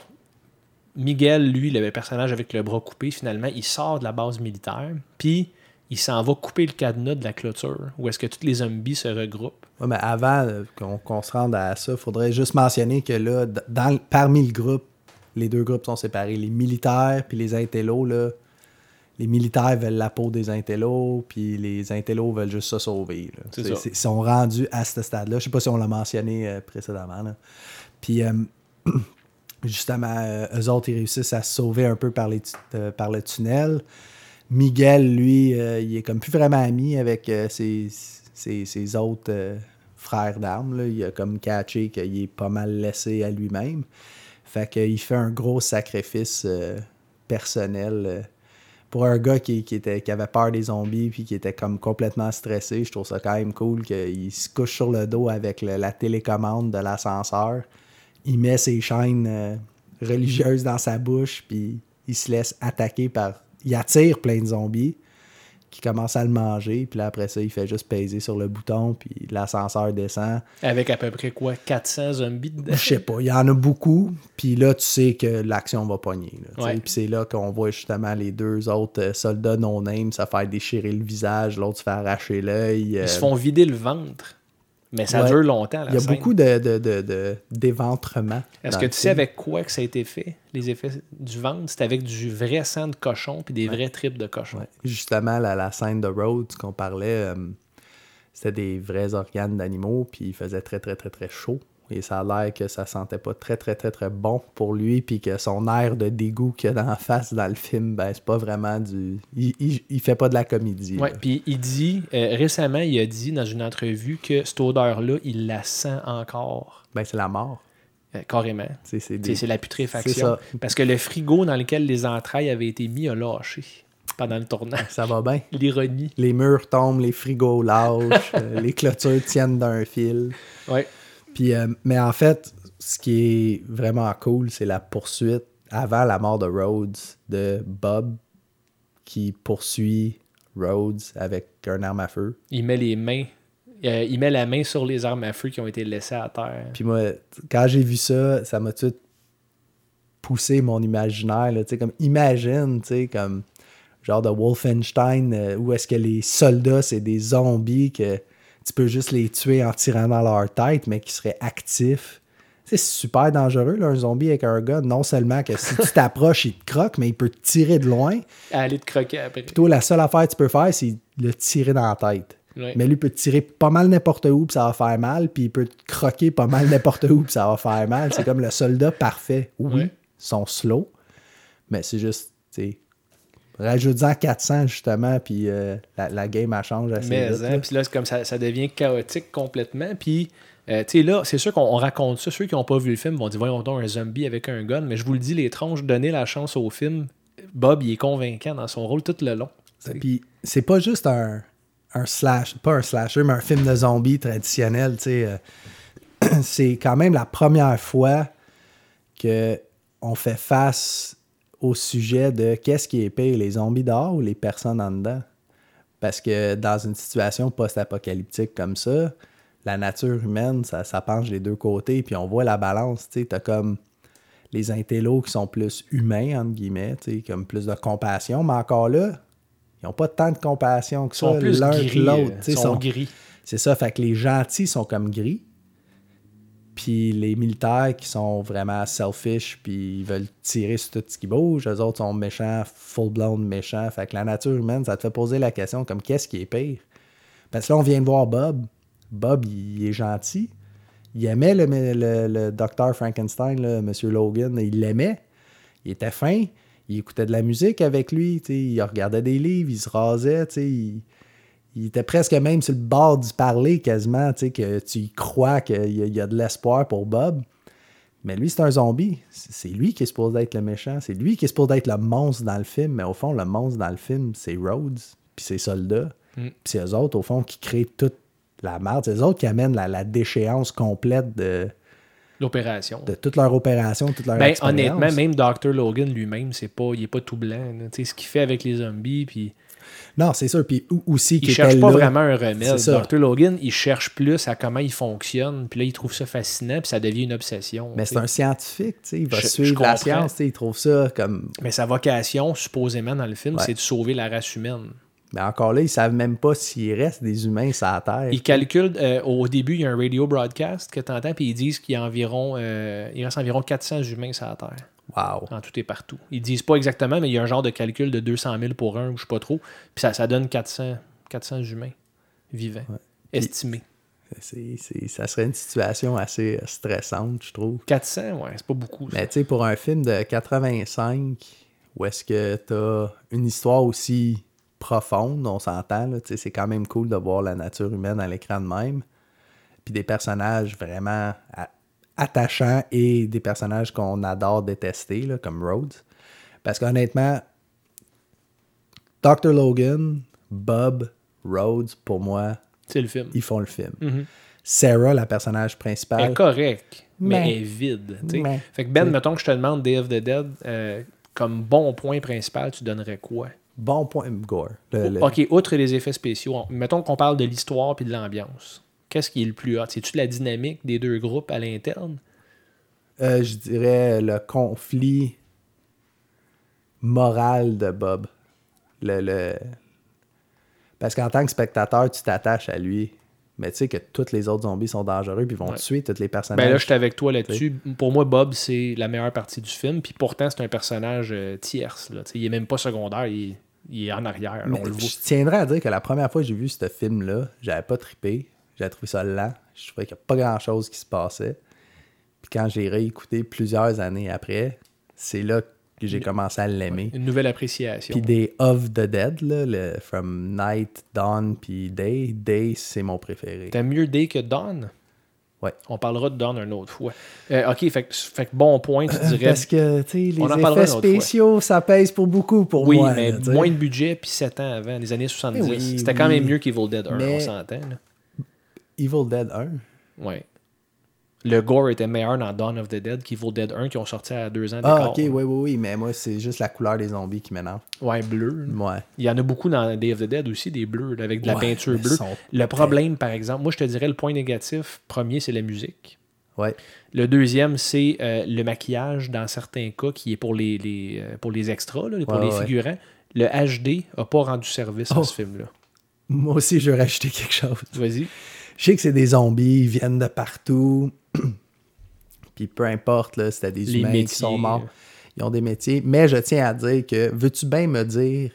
Miguel, lui, le personnage avec le bras coupé, finalement, il sort de la base militaire, puis il s'en va couper le cadenas de la clôture, où est-ce que tous les zombies se regroupent. Ouais, mais avant euh, qu'on se rende à ça, il faudrait juste mentionner que là, dans, parmi le groupe, les deux groupes sont séparés. Les militaires puis les intellos, là, les militaires veulent la peau des intellos, puis les intellos veulent juste se sauver. Ils sont rendus à ce stade-là. Je sais pas si on l'a mentionné euh, précédemment. là. Puis, euh, justement, euh, eux autres, ils réussissent à se sauver un peu par, les euh, par le tunnel. Miguel, lui, euh, il est comme plus vraiment ami avec ses, ses- autres frères d'armes. Il a comme catché qu'il est pas mal laissé à lui-même. Fait qu'il fait un gros sacrifice personnel. pour un gars qui, qui était, qui avait peur des zombies puis qui était comme complètement stressé, je trouve ça quand même cool qu'il se couche sur le dos avec la télécommande de l'ascenseur. Il met ses chaînes euh, religieuses dans sa bouche puis il se laisse attaquer par... Il attire plein de zombies qui commencent à le manger puis là après ça il fait juste peser sur le bouton puis l'ascenseur descend. Avec à peu près quoi 400 zombies dedans? Je sais pas, il y en a beaucoup. Puis là, tu sais que l'action va pogner. là. Ouais. Puis c'est là qu'on voit justement les deux autres euh, soldats non-name se faire déchirer le visage, l'autre se fait arracher l'œil. euh, Ils se font vider le ventre. Mais ça Ouais. dure longtemps. la Il y a scène. beaucoup de, de, de. Est-ce que tu sais avec quoi que ça a été fait, les effets du ventre? C'est avec du vrai sang de cochon puis des vrais tripes de cochon. Ouais. Justement, la, la scène de Rhodes qu'on parlait, euh, c'était des vrais organes d'animaux, puis il faisait très, très, très, très chaud. Et ça a l'air que ça sentait pas très, très, très, très bon pour lui, puis que son air de dégoût qu'il a dans la face dans le film, ben, c'est pas vraiment du. Il, il, il fait pas de la comédie. Ouais, là. puis il dit, euh, récemment, il a dit dans une entrevue que cette odeur-là, il la sent encore, Ben, c'est la mort. euh, carrément. C'est, des- la putréfaction. ça. Parce que le frigo dans lequel les entrailles avaient été mis a lâché pendant le tournage. Ça va bien. L'ironie. Les murs tombent, les frigos lâchent, euh, les clôtures tiennent d'un fil. Ouais. Puis, euh, mais en fait, ce qui est vraiment cool, c'est la poursuite avant la mort de Rhodes de Bob qui poursuit Rhodes avec un arme à feu. Il met les mains. euh, il met la main sur les armes à feu qui ont été laissées à terre. Puis moi, quand j'ai vu ça, ça m'a tout poussé mon imaginaire. Là, comme imagine, comme genre de Wolfenstein, euh, où est-ce que les soldats, c'est des zombies que tu peux juste les tuer en tirant dans leur tête, mais qui seraient actifs. C'est super dangereux, là, un zombie avec un gun. Non seulement que si tu t'approches, il te croque, mais il peut te tirer de loin. Aller te croquer après. Toi, la seule affaire que tu peux faire, c'est le tirer dans la tête. Ouais. Mais lui peut te tirer pas mal n'importe où, puis ça va faire mal, puis il peut te croquer pas mal n'importe où, puis ça va faire mal. C'est comme le soldat parfait. Oui, Ouais. ils sont slow, mais c'est juste, tu sais, rajoute-en 400 justement, puis euh, la, la game, elle change assez Mais vite. hein, là. puis là, c'est comme ça, ça devient chaotique complètement. Puis, euh, tu sais, là, c'est sûr qu'on on raconte ça. Ceux qui n'ont pas vu le film vont dire Voyons donc un zombie avec un gun. Mais je vous le dis, les tronches, donner la chance au film, Bob, il est convaincant dans son rôle tout le long. Puis c'est pas juste un, un slash, pas un slasher, mais un film de zombies traditionnel, tu sais. euh, c'est quand même la première fois que on fait face au sujet de qu'est-ce qui est pire, les zombies dehors ou les personnes en dedans? Parce que dans une situation post-apocalyptique comme ça, la nature humaine, ça, ça penche des deux côtés, puis on voit la balance, tu sais, t'as comme les intellos qui sont plus humains, entre guillemets, tu sais, comme plus de compassion, mais encore là, ils n'ont pas tant de compassion que ça, plus l'un que gris. l'autre. Ils sont sont- gris. C'est ça, fait que les gentils sont comme gris, puis les militaires qui sont vraiment selfish, puis ils veulent tirer sur tout ce qui bouge, eux autres sont méchants, full-blown méchants. Fait que la nature humaine, ça te fait poser la question comme qu'est-ce qui est pire? Parce que là, on vient de voir Bob. Bob, il est gentil. Il aimait le, docteur Frankenstein, là, M. Logan. Il l'aimait. Il était fin. Il écoutait de la musique avec lui. Il regardait des livres. Il se rasait. Il, il était presque même sur le bord du parler quasiment. tu sais, Que tu y crois qu'il y, y a de l'espoir pour Bob. Mais lui, c'est un zombie. C'est lui qui est supposé être le méchant. C'est lui qui est supposé être le monstre dans le film. Mais au fond, le monstre dans le film, c'est Rhodes, puis ses soldats. Puis c'est eux autres, au fond, qui créent toute la merde. C'est eux autres qui amènent la, la déchéance complète de, L'opération. de toute leur opération, toute leur Ben, expérience. honnêtement, même Dr. Logan lui-même, c'est pas, il est pas tout blanc. Tu sais, ce qu'il fait avec les zombies, puis Non, c'est sûr. Puis aussi, il cherche pas là- vraiment un remède. Dr. Logan, il cherche plus à comment il fonctionne, puis là, il trouve ça fascinant, puis ça devient une obsession. Mais c'est un scientifique, tu sais, il va Je- suivre je la science, il trouve ça comme... Mais sa vocation, supposément, dans le film, Ouais. c'est de sauver la race humaine. Mais encore là, ils savent même pas s'il reste des humains sur la Terre. Ils calculent, euh, au début, il y a un radio broadcast que tu entends, puis ils disent qu'il y a environ, euh, il reste environ 400 humains sur la Terre, Wow. en tout et partout. Ils disent pas exactement, mais il y a un genre de calcul de 200 000 pour un, ou je sais pas trop, puis ça, ça donne 400, 400 humains vivants, estimés. C'est, c'est- ça serait une situation assez euh, stressante, je trouve. 400, ouais, c'est pas beaucoup. ça. Mais tu sais, pour un film de 85, où est-ce que t'as une histoire aussi profonde, on s'entend, là, c'est quand même cool de voir la nature humaine à l'écran de même. Puis des personnages vraiment a- attachants et des personnages qu'on adore détester, là, comme Rhodes. Parce qu'honnêtement, Dr. Logan, Bob, Rhodes, pour moi, C'est le film. ils font le film. Mhm. Sarah, la personnage Elle principale, est correcte, mais, Mais- elle est vide. Mais- Fait que Ben, mettons que je te demande Day of the Dead, euh, comme bon point principal, tu donnerais quoi? bon point, gore. Le- le- Ok, outre les effets spéciaux, on- mettons qu'on parle de l'histoire puis de l'ambiance. Qu'est-ce qui est le plus hot? C'est-tu la dynamique des deux groupes à l'interne? Euh, je dirais le conflit moral de Bob. Le, le- Parce qu'en tant que spectateur, tu t'attaches à lui. Mais tu sais que tous les autres zombies sont dangereux puis vont Ouais. tuer tous les personnages. Ben là, je suis avec toi là-dessus. Pour moi, Bob, c'est la meilleure partie du film. Puis pourtant, c'est un personnage euh, tierce. Là. Il est même pas secondaire, il, est- il est en arrière. là, Mais on le voit. je tiendrais à dire que la première fois que j'ai vu ce film-là, j'avais pas trippé. J'avais trouvé ça lent. Je trouvais qu'il n'y a pas grand-chose qui se passait. Puis quand j'ai réécouté plusieurs années après, c'est là que j'ai commencé à l'aimer. Une nouvelle appréciation. Puis des Of the Dead, là, le From Night, Dawn, puis Day. Day, c'est mon préféré. T'aimes mieux Day que Dawn? Ouais. On parlera de Dawn une autre fois. Euh, ok, fait, que- fait bon point, tu dirais. Parce que, tu sais, les effets fois. spéciaux, ça pèse pour beaucoup pour oui, moi. mais là, tu sais. moins de budget, puis 7 ans avant, les années 70. Mais oui, C'était quand même oui. mieux qu'Evil Dead 1, Mais- on s'entend. Evil Dead 1. Ouais. Le gore était meilleur dans Dawn of the Dead qu'Evil Dead 1 qui ont sorti à deux ans Ah, ok, oui, oui, oui, mais moi, c'est juste la couleur des zombies qui m'énerve. Ouais, bleu. Ouais. Il y en a beaucoup dans Day of the Dead aussi, des bleus, avec de la Ouais, peinture bleue. sont Le problème, par exemple, moi je te dirais le point négatif, premier, c'est la musique. Ouais. Le deuxième, c'est euh, le maquillage dans certains cas qui est pour les, les, euh, pour les extras, là, pour Ouais, les ouais. figurants. Le HD a pas rendu service à Oh. ce film-là. Moi aussi, je veux rajouter quelque chose. Vas-y. Je sais que c'est des zombies, ils viennent de partout. Puis peu importe, là, c'était des Les humains métiers. qui sont morts. Ils ont des métiers. Mais je tiens à dire que, veux-tu bien me dire,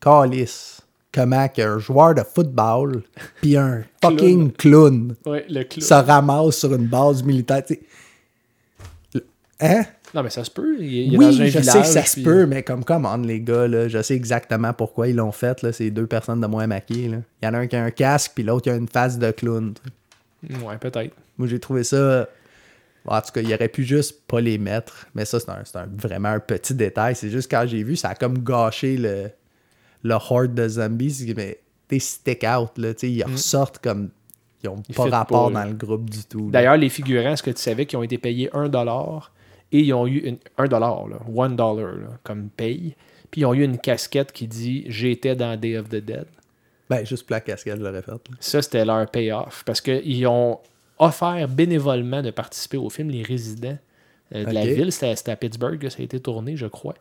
Calis, comment qu'un joueur de football puis un fucking clown Ouais, le clou. se ramasse sur une base militaire. Hein? Non, mais ça se peut. Il, dans Oui, un je sais que ça se peut, mais comme commande, les gars, là, je sais exactement pourquoi ils l'ont fait. Là, ces deux personnes de moins maquillées. Là. Il y en a un qui a un casque, puis l'autre qui a une face de clown. Ouais, peut-être. Moi, j'ai trouvé ça. En tout cas, il aurait pu juste pas les mettre. Mais ça, c'est un, un- vraiment un petit détail. C'est juste quand j'ai vu, ça a comme gâché le, le horde de zombies. Mais t'es stick out, là. Ils ressortent comme. Ils ont Mm. Ils pas rapport pas, dans le groupe du tout. D'ailleurs, les figurants, est-ce que tu savais qu'ils ont été payés 1$ et ils ont eu une, 1$, là, 1$ là, comme paye. Puis ils ont eu une casquette qui dit J'étais dans Day of the Dead. Ben, juste pour la casquette, je l'aurais faite. Ça, c'était leur payoff. Parce qu'ils ont offert bénévolement de participer au film, les résidents euh, de la ville. C'était à Pittsburgh, que ça a été tourné, je crois.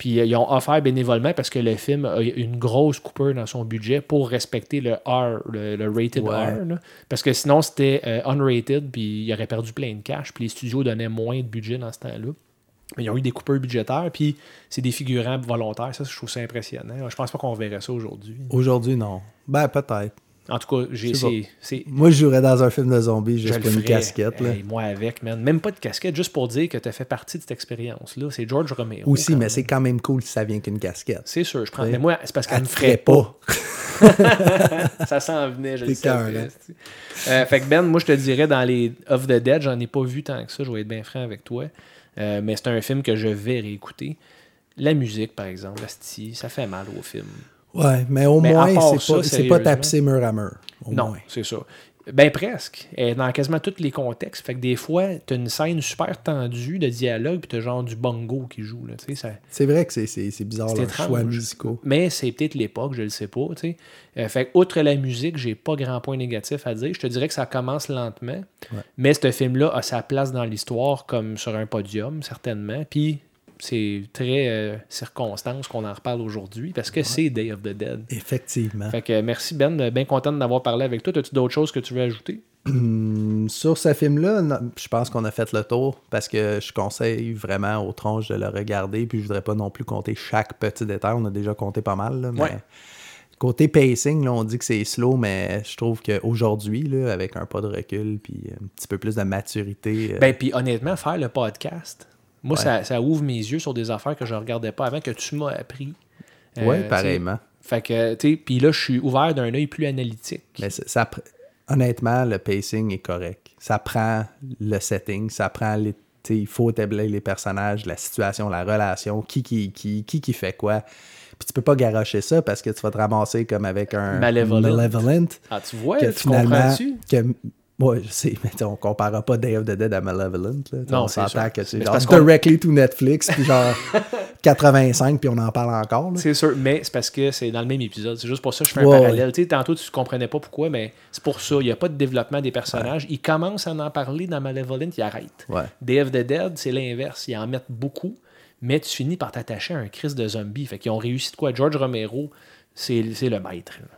Puis euh, ils ont offert bénévolement parce que le film a une grosse coupure dans son budget pour respecter le R, le, le rated Ouais. R. là. Parce que sinon, c'était euh, unrated, puis il aurait perdu plein de cash, puis les studios donnaient moins de budget dans ce temps-là. Mais ils ont eu des coupures budgétaires, puis c'est des figurants volontaires. Ça, je trouve ça impressionnant. Je pense pas qu'on verrait ça aujourd'hui. Aujourd'hui, non. Ben, peut-être. En tout cas, j'ai c'est Moi, je jouerais dans un film de zombies juste pour une casquette. Là. Hey, moi avec, man. Même pas de casquette, juste pour dire que tu as fait partie de cette expérience-là. C'est George Romero. Aussi, mais c'est quand même cool si ça vient qu'une casquette. C'est sûr, je prends. Ouais. Mais moi, c'est parce qu'elle Elle me ferait pas. pas. Ça s'en venait, je le savais. hein? Euh, fait que Ben, moi, je te dirais, dans les Of the Dead, j'en ai pas vu tant que ça, je vais être bien franc avec toi. Euh, mais c'est un film que je vais réécouter. La musique, par exemple, asti, ça fait mal au film. Ouais, mais au Mais moins, c'est pas, pas tapisser mur à mur. Au non, c'est ça. Ben presque. Dans quasiment tous les contextes. Fait que des fois, t'as une scène super tendue de dialogue, puis t'as genre du bongo qui joue. Là, ça... C'est vrai que c'est, bizarre, étrange. choix musicaux. Mais c'est peut-être l'époque, je le sais pas. Euh, fait que, outre la musique, j'ai pas grand point négatif à dire. Je te dirais que ça commence lentement. Mais ce film-là a sa place dans l'histoire comme sur un podium, certainement. Puis c'est très euh, circonstance qu'on en reparle aujourd'hui parce que c'est Day of the Dead. Effectivement. Fait que euh, merci Ben, bien content d'avoir parlé avec toi. As-tu d'autres choses que tu veux ajouter? Hum, Sur ce film-là, je pense qu'on a fait le tour parce que je conseille vraiment aux tronches de le regarder. Puis je voudrais pas non plus compter chaque petit détail. On a déjà compté pas mal. là, mais Ouais. Côté pacing, là, on dit que c'est slow, mais je trouve qu'aujourd'hui, avec un pas de recul puis un petit peu plus de maturité. euh, Ben, puis honnêtement, faire le podcast, moi, Ouais. ça, ça ouvre mes yeux sur des affaires que je regardais pas avant, que tu m'as appris. Euh, sais, pareillement. Fait que, tu sais, puis là, je suis ouvert d'un œil plus analytique. Mais ça, honnêtement, le pacing est correct. Ça prend le setting, ça prend les. Il faut établir les personnages, la situation, la relation, qui qui, qui, qui, qui fait quoi. Puis tu peux pas garocher ça parce que tu vas te ramasser comme avec un Malevolent. Malevolent, Ah, tu vois, que tu finalement. comprends-tu? Que, ouais, je sais, mais on comparera pas Day of the Dead à Malevolent. Là. Non, on c'est s'entend que c'est genre directly to Netflix, puis genre 85, puis on en parle encore. C'est sûr, mais c'est parce que c'est dans le même épisode. C'est juste pour ça que je fais un parallèle. Tantôt, tu ne comprenais pas pourquoi, mais c'est pour ça. Il n'y a pas de développement des personnages. Ils commencent à en parler dans Malevolent, ils arrêtent. Ouais. Day of the Dead, c'est l'inverse. Ils en mettent beaucoup, mais tu finis par t'attacher à un Christ de zombie. Fait qu'ils ont réussi de quoi? George Romero, c'est le maître. là.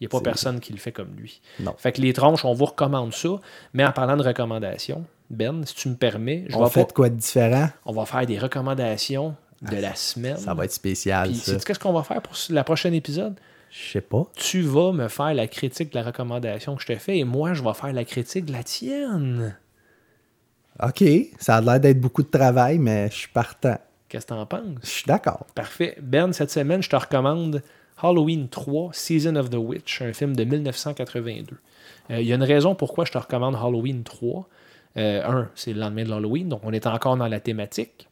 Il n'y a pas personne qui le fait comme lui. Non. Fait que les tronches, on vous recommande ça. Mais en parlant de recommandations, Ben, si tu me permets, je On fait pas- de quoi de différent? on va faire des recommandations de la semaine. Ça va être spécial, Puis, ça. qu'est-ce qu'on va faire pour le prochain épisode? Je sais pas. Tu vas me faire la critique de la recommandation que je te fais et moi, je vais faire la critique de la tienne. OK, ça a l'air d'être beaucoup de travail, mais je suis partant. Qu'est-ce que t'en Je penses? suis d'accord. Parfait. Ben, cette semaine, je te recommande Halloween 3, Season of the Witch, un film de 1982. Euh, Il y a une raison pourquoi je te recommande Halloween 3. Euh, un, c'est le lendemain de l'Halloween, donc on est encore dans la thématique.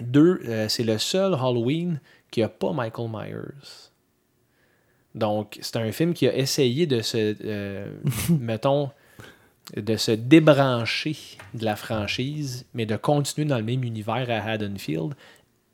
Deux, euh, c'est le seul Halloween qui n'a pas Michael Myers. Donc, c'est un film qui a essayé de se, mettons, de se débrancher de la franchise, mais de continuer dans le même univers à Haddonfield,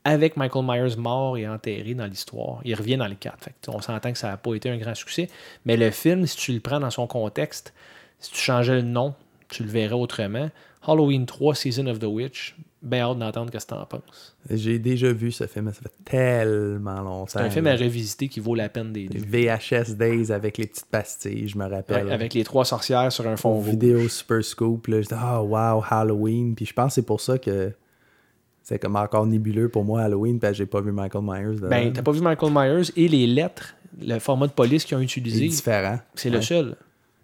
avec Michael Myers mort et enterré dans l'histoire. Il revient dans le 4. Fait on s'entend que ça n'a pas été un grand succès. Mais le film, si tu le prends dans son contexte, si tu changeais le nom, tu le verrais autrement. Halloween 3, Season of the Witch, bien hâte d'entendre ce que tu en penses. J'ai déjà vu ce film, ça fait tellement longtemps. C'est un film à revisiter qui vaut la peine des deux. VHS Days avec les petites pastilles, je me rappelle. Ouais, avec les trois sorcières sur un fond vidéo Super Scoop, là, je dis « Ah, wow, Halloween ». Puis je pense que c'est pour ça que C'est comme encore nébuleux pour moi Halloween parce que j'ai pas vu Michael Myers. dedans. Ben, t'as pas vu Michael Myers et les lettres, le format de police qu'ils ont c'est utilisé, différent. c'est le seul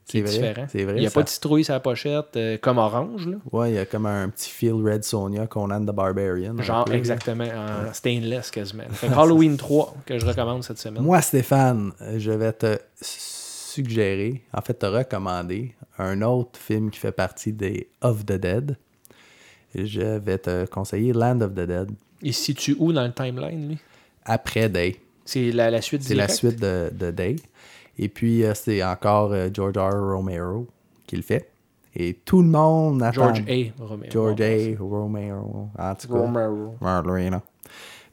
C'est différent. c'est vrai, Il n'y a ça- pas de citrouille sur la pochette, euh, comme orange, là. Ouais, il y a comme un petit feel Red Sonia, Conan the Barbarian. un Genre, peu, là. exactement, en stainless quasiment. Fait Halloween 3, que je recommande cette semaine. Moi, Stéphane, je vais te suggérer, en fait, te recommander un autre film qui fait partie des Of the Dead. Je vais te conseiller Land of the Dead Il se situe où dans le timeline, lui? Après Day. C'est la, la suite C'est la suite de, de Day. Et puis, euh, c'est encore euh, George R. Romero qui le fait. Et tout le monde attend. George A. Romero. George A. Romero. En tout cas. Romero. Marlena.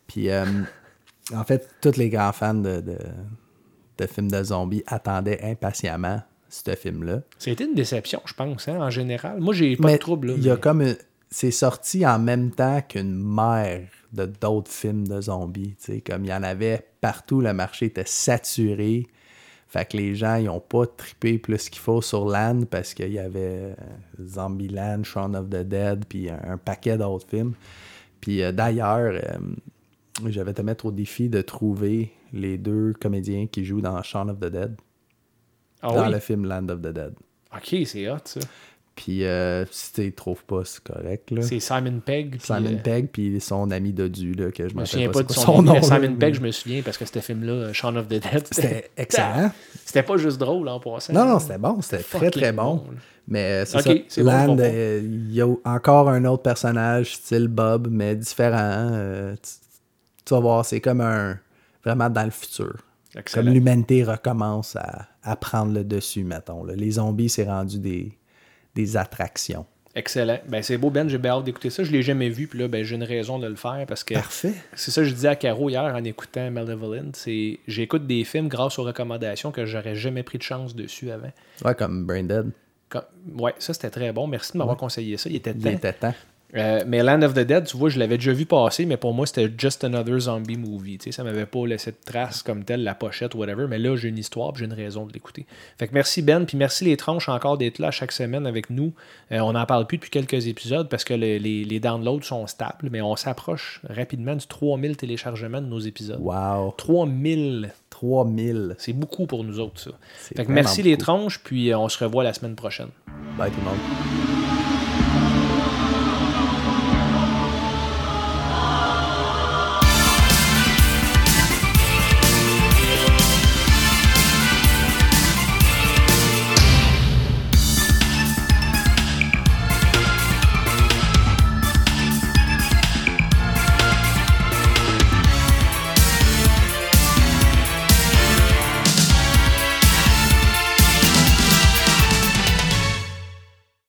Puis, euh, en fait, tous les grands fans de, de, de films de zombies attendaient impatiemment ce film-là. C'était une déception, je pense, hein, en général. Moi, j'ai pas Mais de trouble. là, il y a comme une- c'est sorti en même temps qu'une mer de d'autres films de zombies. tu sais, Comme il y en avait partout, le marché était saturé. Fait que les gens, ils ont pas trippé plus qu'il faut sur Land parce qu'il y avait euh, Zombieland, Shaun of the Dead, puis un, un paquet d'autres films. Puis euh, d'ailleurs, euh, je vais te mettre au défi de trouver les deux comédiens qui jouent dans Shaun of the Dead, Ah dans oui? le film Land of the Dead. Ok, c'est hot, ça. Puis euh, si tu trouves pas, c'est correct. Là. C'est Simon Pegg. Simon euh, Pegg, puis son ami Dodu, là, que je me souviens pas pas, de son, nom. là, Simon Pegg, je me souviens parce que ce film-là, euh, Shaun of the Dead, C'était excellent. C'était pas juste drôle en passant. Non, non, c'était bon. C'était très, très bon. Mais c'est ça. Land, il y a encore un autre personnage, style Bob, mais différent. euh, tu, tu vas voir, c'est comme un... Vraiment dans le futur. Excellent. Comme l'humanité recommence à, à prendre le dessus, mettons. là. Les zombies, c'est rendu des, des attractions. Excellent. Ben, c'est beau, Ben. J'ai bien hâte d'écouter ça. Je l'ai jamais vu, puis là, ben, j'ai une raison de le faire parce que Parfait. c'est ça que je disais à Caro hier en écoutant Malevolent. C'est j'écoute des films grâce aux recommandations que j'aurais jamais pris de chance dessus avant. Ouais, comme Brain Dead. Comme- Ouais, ça c'était très bon. Merci de m'avoir conseillé ça. Il était Il temps. était temps. Euh, mais Land of the Dead, tu vois, je l'avais déjà vu passer, mais pour moi, c'était just another zombie movie. Tu sais, ça m'avait pas laissé de trace comme telle, la pochette, whatever. Mais là, j'ai une histoire, j'ai une raison de l'écouter. Fait que merci Ben, puis merci les tranches encore d'être là chaque semaine avec nous. Euh, on n'en parle plus depuis quelques épisodes parce que le- les, les downloads sont stables, mais on s'approche rapidement du 3000 téléchargements de nos épisodes. Wow. 3000, 3000. c'est beaucoup pour nous autres, ça. Fait que merci les beaucoup. tranches, puis euh, on se revoit la semaine prochaine. Bye tout le monde.